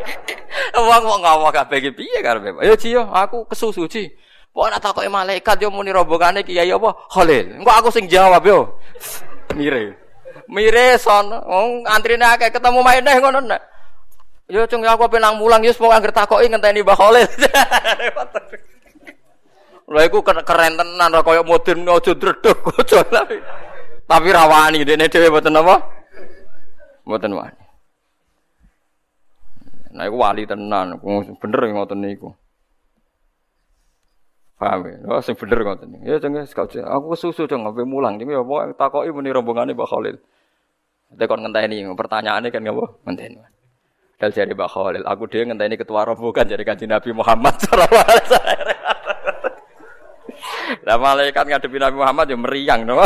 Speaker 1: Wong wong ngomong kabeh iki piye karepe? Ya Ji aku kesusu Ji. Kok ana takoki malaikat yo muni rombongane kiai apa Khalil. Enggak aku sing jawab yo. Mire. Mire son wong antrine akeh ketemu maeneh ngono nek. Yo cung aku penang mulang yo pokoke anggere takoki ngenteni Mbah Khalil. Lha iku keren tenan ra kaya modern aja dredeg aja tapi rawani dene dhewe mboten apa? Mboten wani. Nah iku wali tenan, bener ngoten niku. Paham ya? Oh, sing bener ngoten. Ya jeng aku kesusu jeng ngape mulang jeng ya apa takoki muni rombongane Mbak Khalil. Tekon ngenteni pertanyaane kan ngapa? Ngenteni. Dal jari Mbak Khalil, aku dhewe ngenteni ketua rombongan jadi Kanjeng Nabi Muhammad sallallahu alaihi wasallam. Lah malaikat ngadepi Nabi Muhammad ya meriang no.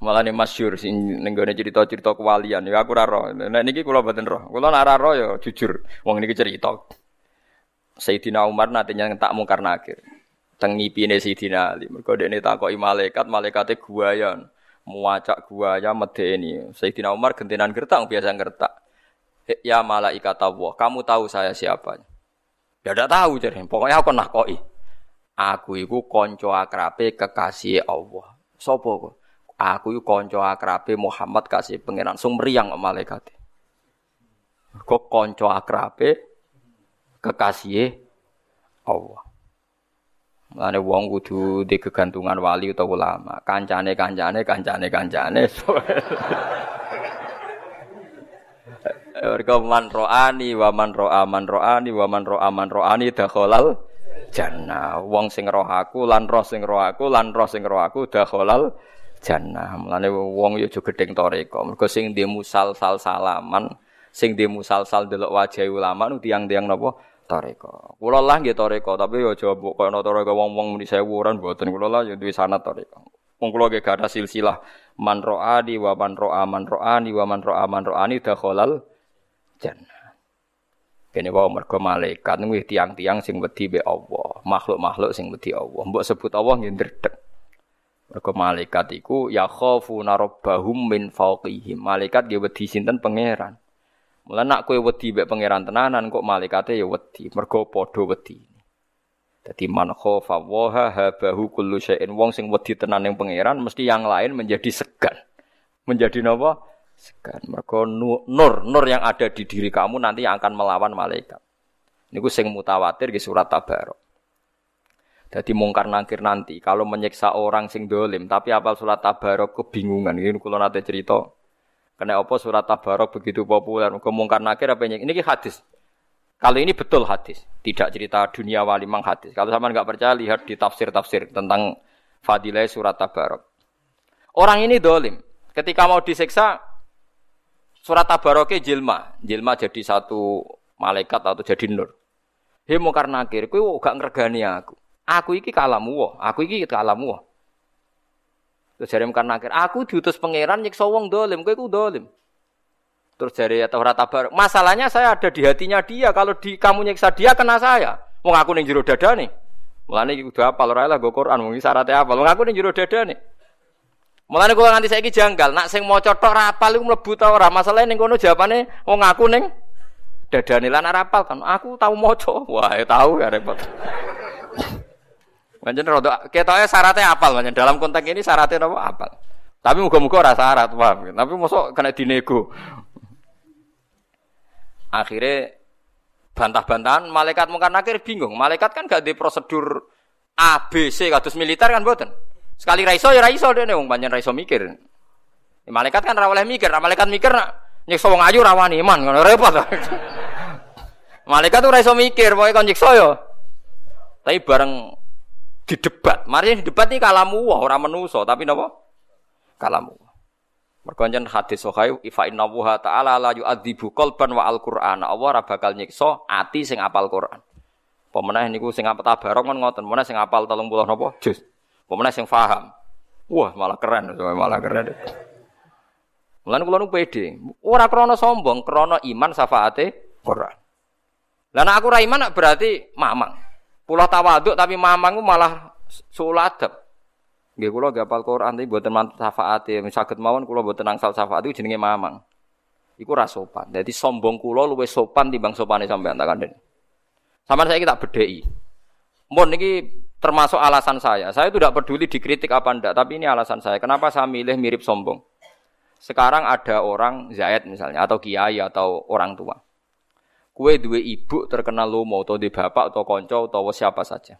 Speaker 1: Malah ini masyur sing nenggone cerita-cerita kewalian ya aku raro. Nah niki kula mboten roh. Kula nek roh ya jujur wong niki cerita. Sayyidina Umar nate tak mungkar nakir. Teng ngipine Sayyidina Ali. Mergo dekne takoki malaikat, malaikate guayan. Muacak guaya medeni. Sayyidina Umar gentenan gertak biasa gertak. Ya malaikat Allah, kamu tahu saya siapa? Ya tidak tahu jadi. Pokoknya aku nakoki. Aku iku konco akrabe kekasih Allah. Sopo kok? Aku iku konco akrabe Muhammad kasih pangeran. Sung meriang malaikat. Kok konco akrabe kekasih Allah. Mulane wong kudu di kegantungan wali utawa ulama. Kancane kancane kancane kancane. Mereka man ro'ani wa man ro'a man ro'ani wa man ro'a man ro'ani dakhalal jannah. Wong sing roh aku lan roh sing roh aku lan roh sing roh aku dakhalal jannah. Mulane wong yo aja gedeng toreko. Mergo sing dhe musal-sal salaman, sing dhe musal-sal delok wajah ulama nu tiang-tiang napa toreko. Kula lah nggih toreko, tapi yo aja kok ana toreko wong-wong muni sewuran mboten kula lah yo duwe sanad toreko. Wong kula nggih gak ada silsilah man ro'ani wa man ro'a man ro'ani wa man ro'a man ro'ani dakhalal jannah. Kene wae mergo malaikat kuwi tiang-tiang sing wedi be Allah, makhluk-makhluk sing wedi Allah. Mbok sebut Allah nggih ndredeg. Mergo malaikat iku ya khafuna rabbahum min fawqihim. Malaikat nggih wedi sinten pangeran. Mula nak kowe wedi mek pangeran tenanan kok malaikate ya wedi, mergo padha wedi. Dadi man khafa wa habahu kullu syai'in wong sing wedi tenan ning pangeran mesti yang lain menjadi segan. Menjadi napa? Segan. Mergo nur, nur yang ada di diri kamu nanti yang akan melawan malaikat. Niku sing mutawatir di surat Tabarok. Jadi mungkar nangkir nanti kalau menyiksa orang sing dolim, tapi apal surat Tabarok kebingungan. Ini kalau nanti cerita. Karena apa surat Tabarok begitu populer? Kemungkar nakir apa ini? Ini hadis. Kalau ini betul hadis, tidak cerita dunia wali mang hadis. Kalau sama nggak percaya lihat di tafsir-tafsir tentang fadilah surat Tabarok. Orang ini dolim. Ketika mau disiksa, Surat Tabaroke jilma, jilma jadi satu malaikat atau jadi nur. He mungkar nakir, kowe gak ngregani aku. Aku iki kalamu aku iki kalamu. Terus jare mungkar nakir, aku diutus pangeran nyiksa wong dolim, kowe ku dolim. Terus jare Taurat Tabar, masalahnya saya ada di hatinya dia, kalau di kamu nyiksa dia kena saya. Wong aku ning jero dadane. Mulane iki kudu apal ora lah go Quran, wong syaratnya apal. Wong aku ning jero dadane. Mulane kula nganti saiki janggal, nak sing maca tok ra apal iku mlebu ta ora? Masalahe ning kono jawabane wong aku ning dadane lan ora apal kan. Aku tau maca. Wah, ya tau ya repot. Pancen rada ketoke syaratnya apal pancen dalam konteks ini syaratnya apa apal. Tapi muga-muga ora syarat, paham. Tapi mosok kena dinego. Akhirnya bantah-bantahan malaikat mungkar nakir bingung. Malaikat kan gak di prosedur A B C kados militer kan mboten. Sekali raiso ya raiso dene wong banyak raiso mikir. Ya, malaikat kan rawaleh mikir, nah, malaikat mikir nak nyiksa wong ayu rawani iman ngono repot. malaikat tuh raiso mikir, pokoke kon nyiksa yo. Tapi bareng di debat, mari di debat ini kalamu wah orang menuso, tapi napa? Kalamu. Mergo hadis sahih ifa inna wa ta'ala la yu'adzibu qalban wa al-Qur'an. Allah ora bakal nyiksa ati sing apal Quran. Pemenah niku sing apal tabarok kon ngoten, pemenah sing apal 30 napa? Juz. Pemenang sing paham. Wah, malah keren, malah keren. Mulane kula nu pede. Ora krana sombong, krana iman syafaate Quran. Lah aku ra iman berarti mamang. Pulau tawaduk tapi mamang malah Suladab. Nggih kula hafal Quran tapi mboten mantep syafaate. Saged mawon kula mboten angsal syafaat iku jenenge mamang. Iku ra sopan. Dadi sombong kula luwih sopan timbang sopane sampean tak kandhen. Sampeyan saya tak bedheki. Mun niki termasuk alasan saya. Saya itu tidak peduli dikritik apa ndak, tapi ini alasan saya. Kenapa saya milih mirip sombong? Sekarang ada orang Zaid misalnya atau kiai atau orang tua. Kue dua ibu terkenal lomo atau di bapak atau konco atau siapa saja.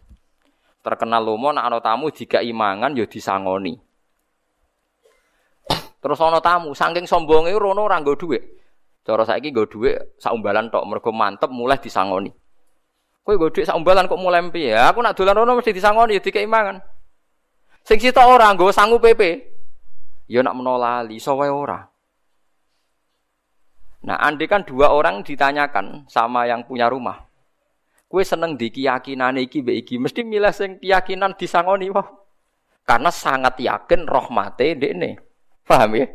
Speaker 1: Terkenal lomo nak ana tamu jika imangan ya disangoni. Terus ana tamu saking sombonge rono ora nggo dhuwit. Cara saiki nggo dhuwit saumbalan tok mergo mantep mulai disangoni. Kowe nggo dhuwit saumbalan kok mulai piye? Ya, aku nak dolan rono mesti disangoni ya dikei mangan. Sing sitok ora nggo sangu PP. Ya nak menolali, iso wae ora. Nah, andai kan dua orang ditanyakan sama yang punya rumah. Kue seneng di keyakinan iki be iki, mesti milih sing keyakinan disangoni wah. Karena sangat yakin rahmate dekne. Paham ya?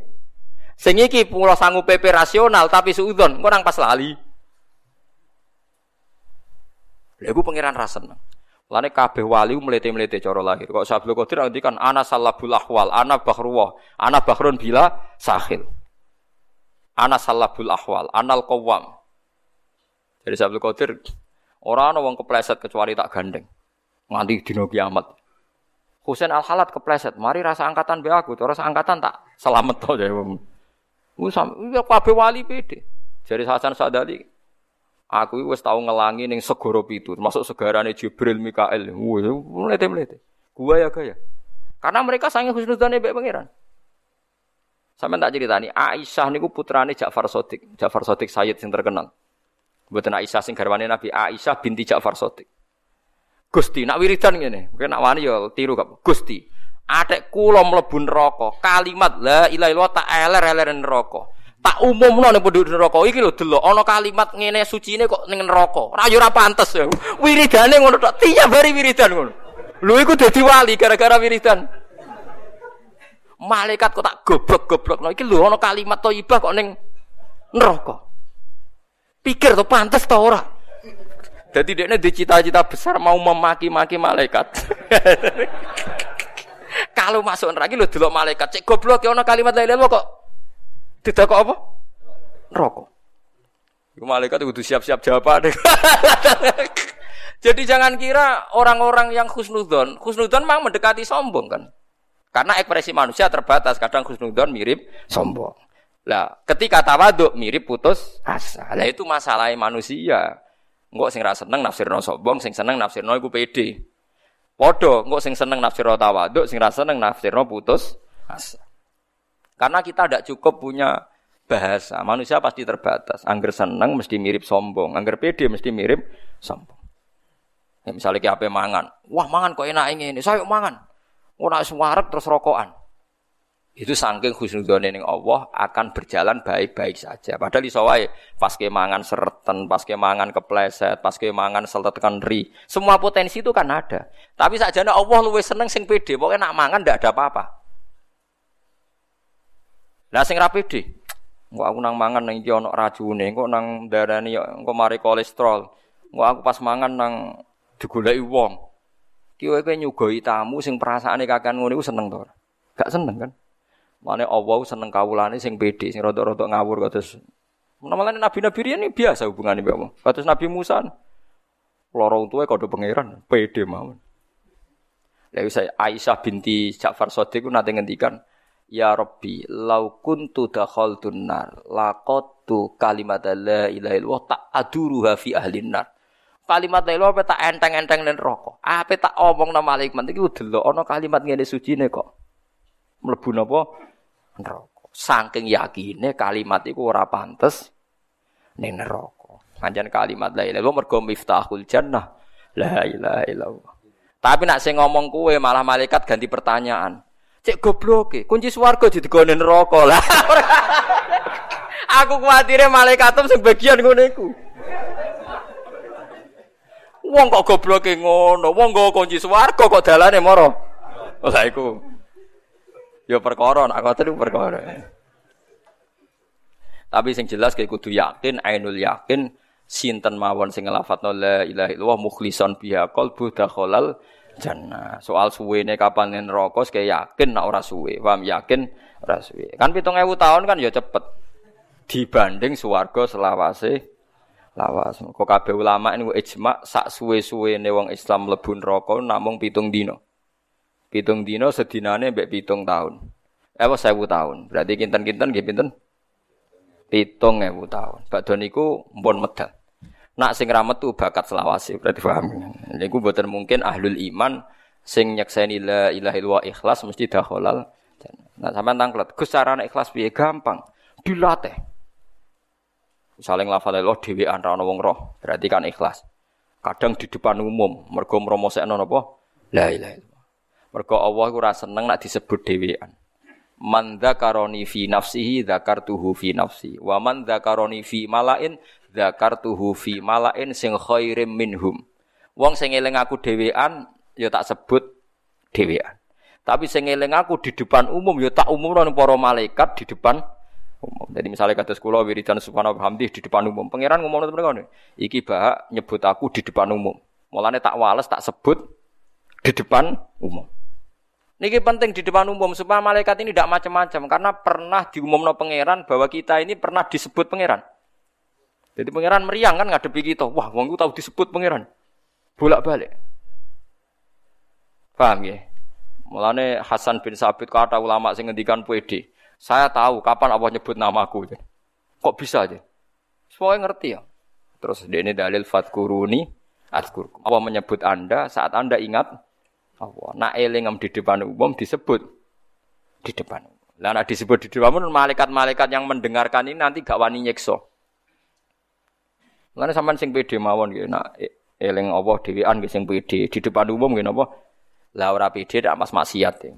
Speaker 1: Sing iki pulau sanggup PP rasional tapi suudon, kurang pas lali. Lha iku pangeran ra seneng. Lane kabeh wali melete-melete cara lahir. Kok Sabul Qadir kan ana salabul ahwal, ana bahruwah, ana bahrun bila sahil. Ana salabul ahwal, anal qawwam. Jadi Sabtu Qadir orang ana wong kepleset kecuali tak gandeng. Nganti dina kiamat. Husain Al Halat kepleset, mari rasa angkatan be aku, terus angkatan tak selamat to ya. Musam, ya kabeh wali pede. Jadi Hasan Sadali, aku wis tau ngelangi ning segara pitu, termasuk segarane Jibril Mikael. Wah, mlete-mlete. Gua ya gaya. Karena mereka sange husnudzane mbek pangeran. Sampai tak ceritani, Aisyah niku putrane Ja'far Sodik. Ja'far Sodik Sayyid sing terkenal. Buatan Aisyah sing garwane Nabi Aisyah binti Ja'far Sodik. Gusti, nak wiridan ngene. Mungkin nak wani ya tiru kok. Gusti, adek kula mlebu neraka, kalimat la ilaha illallah tak eler-eler neraka. Tak umumno ning penduduk neraka iki lho delok ana kalimat ngene sucine kok ning neraka. Ora yo ora pantes ya. Wiridane ngono tok, tiap hari wiridan ngono. Lho iku dadi wali gara-gara wiridan. Malaikat kok tak goblok-goblok. Nah, iki lho ana kalimat thayyibah kok ning neraka. Pikir tuh pantas tau ora? Jadi dia di cita-cita besar mau memaki-maki malaikat. Kalau masuk neraka lu delok malaikat, cek goblok ya ana kalimat la ilaha kok tidak kok apa? Iku malaikat kudu siap-siap jawaban. Jadi jangan kira orang-orang yang khusnudon, khusnudon memang mendekati sombong kan. Karena ekspresi manusia terbatas, kadang khusnudon mirip sombong. Lah, ketika tawaduk mirip putus asa. Lah itu masalah manusia. Enggak sing rasa seneng nafsirno sombong, sing seneng nafsirno iku pede. Padha, enggak sing seneng nafsirno tawaduk, sing rasa seneng nafsirno putus asa. Karena kita tidak cukup punya bahasa. Manusia pasti terbatas. Angger seneng mesti mirip sombong, angger pede mesti mirip sombong. Ya, misalnya kayak apa mangan, wah mangan kok enak ini, saya mangan. Ora suwarek terus rokokan. Itu saking husnudone ning Allah akan berjalan baik-baik saja. Padahal iso wae pas kemangan sereten, pas kemangan kepleset, pas kemangan seletekan ri. Semua potensi itu kan ada. Tapi sakjane Allah luwih seneng sing pede, pokoknya nak mangan ndak ada apa-apa. Lah sing ra pede, Kok aku nang mangan nang iki ana racune, kok nang darani kok mari kolesterol. Kok aku pas mangan nang digoleki wong. Kiwe kowe nyugoi tamu sing perasaane kakean ngono iku seneng to Gak seneng kan? Mane Allah seneng kawulane sing pede, sing rodok-rodok ngawur kados Namanya nabi-nabi ini biasa hubungannya mbak Allah. Kados Nabi Musa, loro untuke kode pangeran, pede mawon. Saya Aisyah binti Ja'far Sadiq ku nate ngendikan, Ya Rabbi, lau kuntu dakhaltun nar, laqattu kalimat la ilaha illallah tak aduruha fi ahlin nar kalimat la apa tak enteng-enteng ning neraka. Apa tak omong nama malaikat iki delok ana kalimat ngene sucine kok. Mlebu napa neraka. Saking yakine kalimat iku ora pantes ning neraka. Panjen kalimat la ilaha mergo miftahul jannah. La ilaha illallah. Tapi nak sing ngomong kue malah malaikat ganti pertanyaan. Cek goblok e, kunci swarga didigone neraka. Lah. Aku kuatire malaikat sing bagian ngono iku. Wong kok ngono, wong nggo kunci swarga kok dalane moro. Lah iku. Ya perkara, nak ngoten perkara. Tapi sing jelas kayak kudu yakin, ainul yakin sinten mawon sing nglafatno la ilaha illallah mukhlishon biha qalbu dakhalal jannah. Soal suwene kapan neraka kayak yakin nak ora suwe. Paham yakin ora suwe. Kan 7000 tahun kan ya cepet. Dibanding swarga selawase lawas. Kok kabeh ulama ini ijma sak suwe-suwene wong Islam mlebu neraka namung pitung dino. Pitung dino sedinane mbek pitung tahun. Eh sewu tahun. Berarti kinten-kinten nggih pinten? Pitung ewu tahun. Badhe niku mpun medal. Nak sing ra metu bakat selawase berarti paham. Niku mboten mungkin ahlul iman sing nyekseni la ilaha illallah ikhlas mesti dakhalal. Nah sampean tanglet, Gus ikhlas piye? Gampang. Dilatih. Misalnya nglafal Allah dhewean ra wong roh, berarti kan ikhlas. Kadang di depan umum, mergo mromosekno napa? La ilaha illallah. Mergo Allah ora seneng nak disebut dhewean. Man dzakaroni fi nafsihi dzakartuhu fi nafsi. Wa man dzakaroni fi malain dzakartuhu fi malain sing khairim minhum. Wong sing eling aku dhewean ya tak sebut dhewean. Tapi sing eling aku di depan umum ya tak umum ning para malaikat di depan umum. Jadi misalnya kata sekolah wiridan subhanahu hamdi di depan umum. Pangeran ngomong nang mereka iki bahak nyebut aku di depan umum. Mulane tak wales tak sebut di depan umum. Niki penting di depan umum supaya malaikat ini tidak macam-macam karena pernah diumumno pangeran bahwa kita ini pernah disebut pangeran. Jadi pangeran meriang kan ngadepi kita. Wah, wong tahu disebut pangeran. Bolak-balik. Paham ya? Mulane Hasan bin Sabit kata ulama sing ngendikan PD. Saya tahu kapan Allah nyebut namaku. Kok bisa aja? Semuanya ngerti ya. Terus ini dalil fatkuruni atkurkum. Allah menyebut Anda saat Anda ingat Allah. Nak elingam di depan umum disebut di depan. Lah disebut di depan malaikat-malaikat yang mendengarkan ini nanti gak wani nyekso. Lan sampean sing pede mawon nggih nak eling Allah dhewean nggih sing pede di depan umum nggih napa? Lah ora pede pas maksiat. Ya.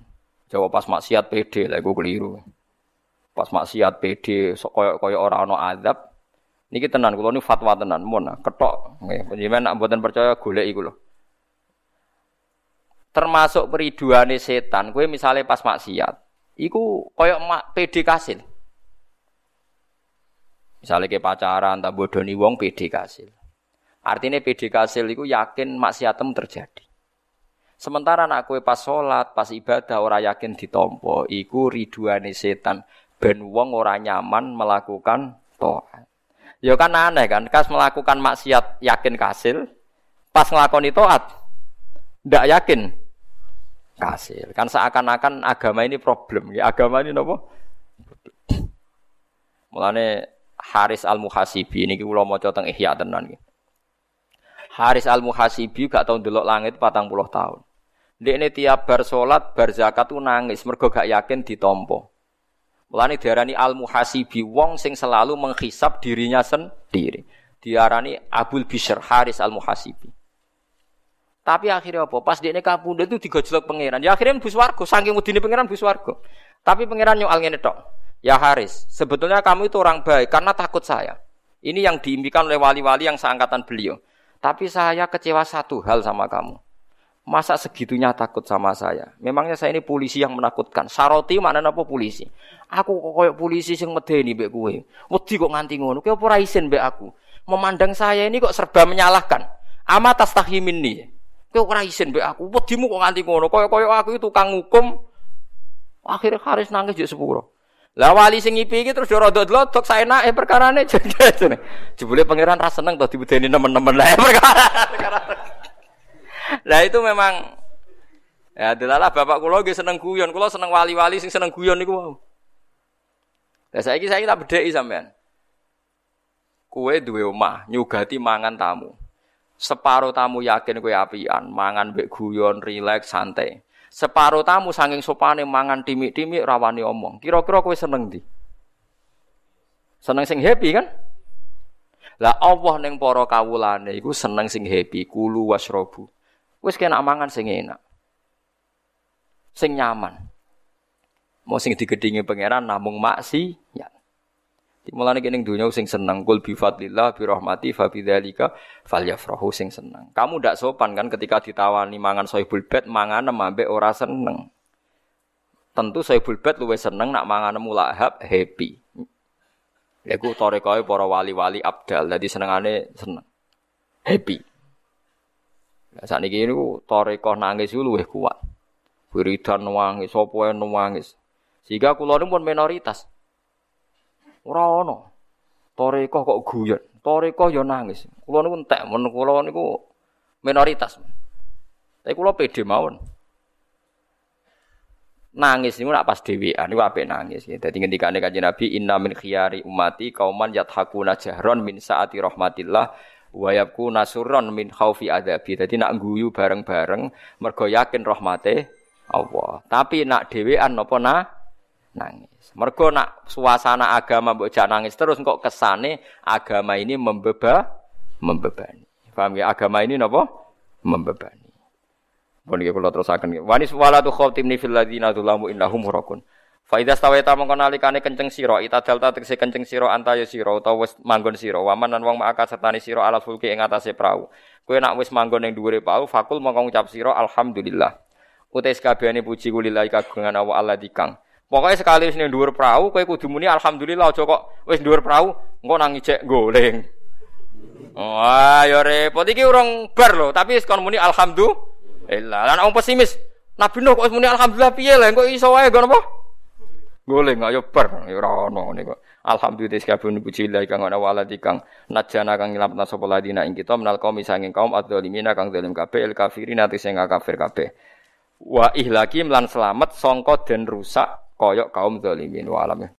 Speaker 1: Jawab pas maksiat pede lah iku keliru. Pas maksiat pede sok koyo-koyo ora ana azab. Niki tenan kula niku fatwa tenan mun ketok nggih nak mboten percaya golek iku lho. Termasuk periduane setan, kowe misalnya pas maksiat, iku koyo pede kasil. Misalnya ke pacaran, tak bodoni wong PD kasil. Artinya PD kasil itu yakin maksiatem terjadi. Sementara nak kue pas sholat, pas ibadah ora yakin ditompo, iku riduane setan ben wong ora nyaman melakukan toat. Ya kan aneh kan, kas melakukan maksiat yakin kasil, pas ngelakoni toat, ndak yakin kasil. Kan seakan-akan agama ini problem, ya agama ini nopo. Mulane Haris Al Muhasibi ini kula maca teng Ihya tenan iki. Haris Al Muhasibi gak tau ndelok langit patang puluh tahun. ini tiap bar salat, bar zakat tu nangis mergo gak yakin ditompo. Mulane diarani Al Muhasibi wong sing selalu menghisap dirinya sendiri. Diarani Abul Bishr Haris Al Muhasibi. Tapi akhirnya apa? Pas dia kapundhut itu digojlok pangeran. Ya akhirnya bus warga, saking udine pangeran bus warga. Tapi pangeran nyual ngene tok. Ya Haris, sebetulnya kamu itu orang baik karena takut saya. Ini yang diimpikan oleh wali-wali yang seangkatan beliau. Tapi saya kecewa satu hal sama kamu. Masa segitunya takut sama saya? Memangnya saya ini polisi yang menakutkan. Saroti mana apa polisi? Aku kok koyok polisi sing medeni mbek kowe. Wedi kok nganti ngono. Kowe ora isin aku. Memandang saya ini kok serba menyalahkan. Amat tastahimin nih. Kowe ora isin aku. Wedimu kok nganti ngono. Koyok-koyok aku itu tukang hukum. Akhirnya Haris nangis jek sepuro. Lah wali sing ngipi iki terus ora dodlok saenake perkarane jane. Jebule pangeran ra seneng to dibudeni nemen-nemen lah perkara. Lah itu memang ya delalah bapak kula nggih seneng guyon, kula seneng wali-wali sing seneng guyon niku wau. Lah saiki saiki tak bedheki sampean. Kue duwe omah, nyugati mangan tamu. Separo tamu yakin kue apian, mangan mbek guyon, rileks, santai. Separuh tamu saking sopane mangan timik-timik rawani omong. Kira-kira kowe seneng di? Seneng sing happy kan? Lah Allah ning para kawulane iku seneng sing happy, kulu wasrobu. Wis kena mangan sing enak. Sing nyaman. Mau sing digedingi pangeran namung maksi, ya. Mulane kene dunya sing seneng kul bi fadlillah bi rahmati fa bidzalika falyafrahu sing seneng. Kamu ndak sopan kan ketika ditawani mangan sohibul bed mangan ambek ora seneng. Tentu sohibul bed luwih seneng nak mangan mulahab happy. Iku torekoe para wali-wali abdal, dadi senengane seneng. Happy. Saat ini ini toriko nangis itu lebih kuat. Wiridan nangis, yang nangis. Sehingga kulo pun minoritas. Ora. Toriko kok guyon. Toriko yo nangis. Kulo niku entek men kulo niku minoritas. Tapi kulo pede mawon. Nangis niku nak pas dhewean niku apik nangis. Dadi ngendikane Kanjeng Nabi inna min khiyari umati kauman yathakuna jahron min saati rahmatillah wa yabku nasurron min khaufi adabi. Dadi nak guyu bareng-bareng mergo yakin rahmate Allah. Tapi nak dhewean napa na nangis. Mergo nak suasana agama mbok nangis terus kok kesane agama ini membeba membebani. Paham ya? Agama ini napa? Membebani. Pun nggih kula terusaken. Wanis walatu khatimni fil ladina dzulamu innahum murakun. Fa idza stawaita mongko nalikane kenceng sira, itadal ta tegese kenceng sira antaya sira utawa wis manggon sira, waman lan wong maka sertani sira ala fulki ing atase prau. Kowe nak wis manggon ning dhuwure prau, fakul mongko ngucap sira alhamdulillah. Utai sekabehane puji kulillahi kagungan Allah Allah dikang. Pokoknya sekali wis ning dhuwur prau, kowe kudu muni alhamdulillah aja kok wis dhuwur prau engko nang ijek goleng. Wah, ya repot iki urung bar lho, tapi wis kon muni alhamdulillah. Lan wong pesimis, Nabi Nuh kok muni alhamdulillah piye lho, kok iso wae ngono apa? Goleng ayo bar, ya ora ono kok. Alhamdulillah sekabehane puji Allah kang ana waladi kang najana kang nyelametna sapa ladina ing kita menal kaum sanging kaum adzalimina kang zalim kabeh el kafirin ati sing kafir kabeh. Wa ihlaki lan selamat songko den rusak koyok kaum zalimin wa alam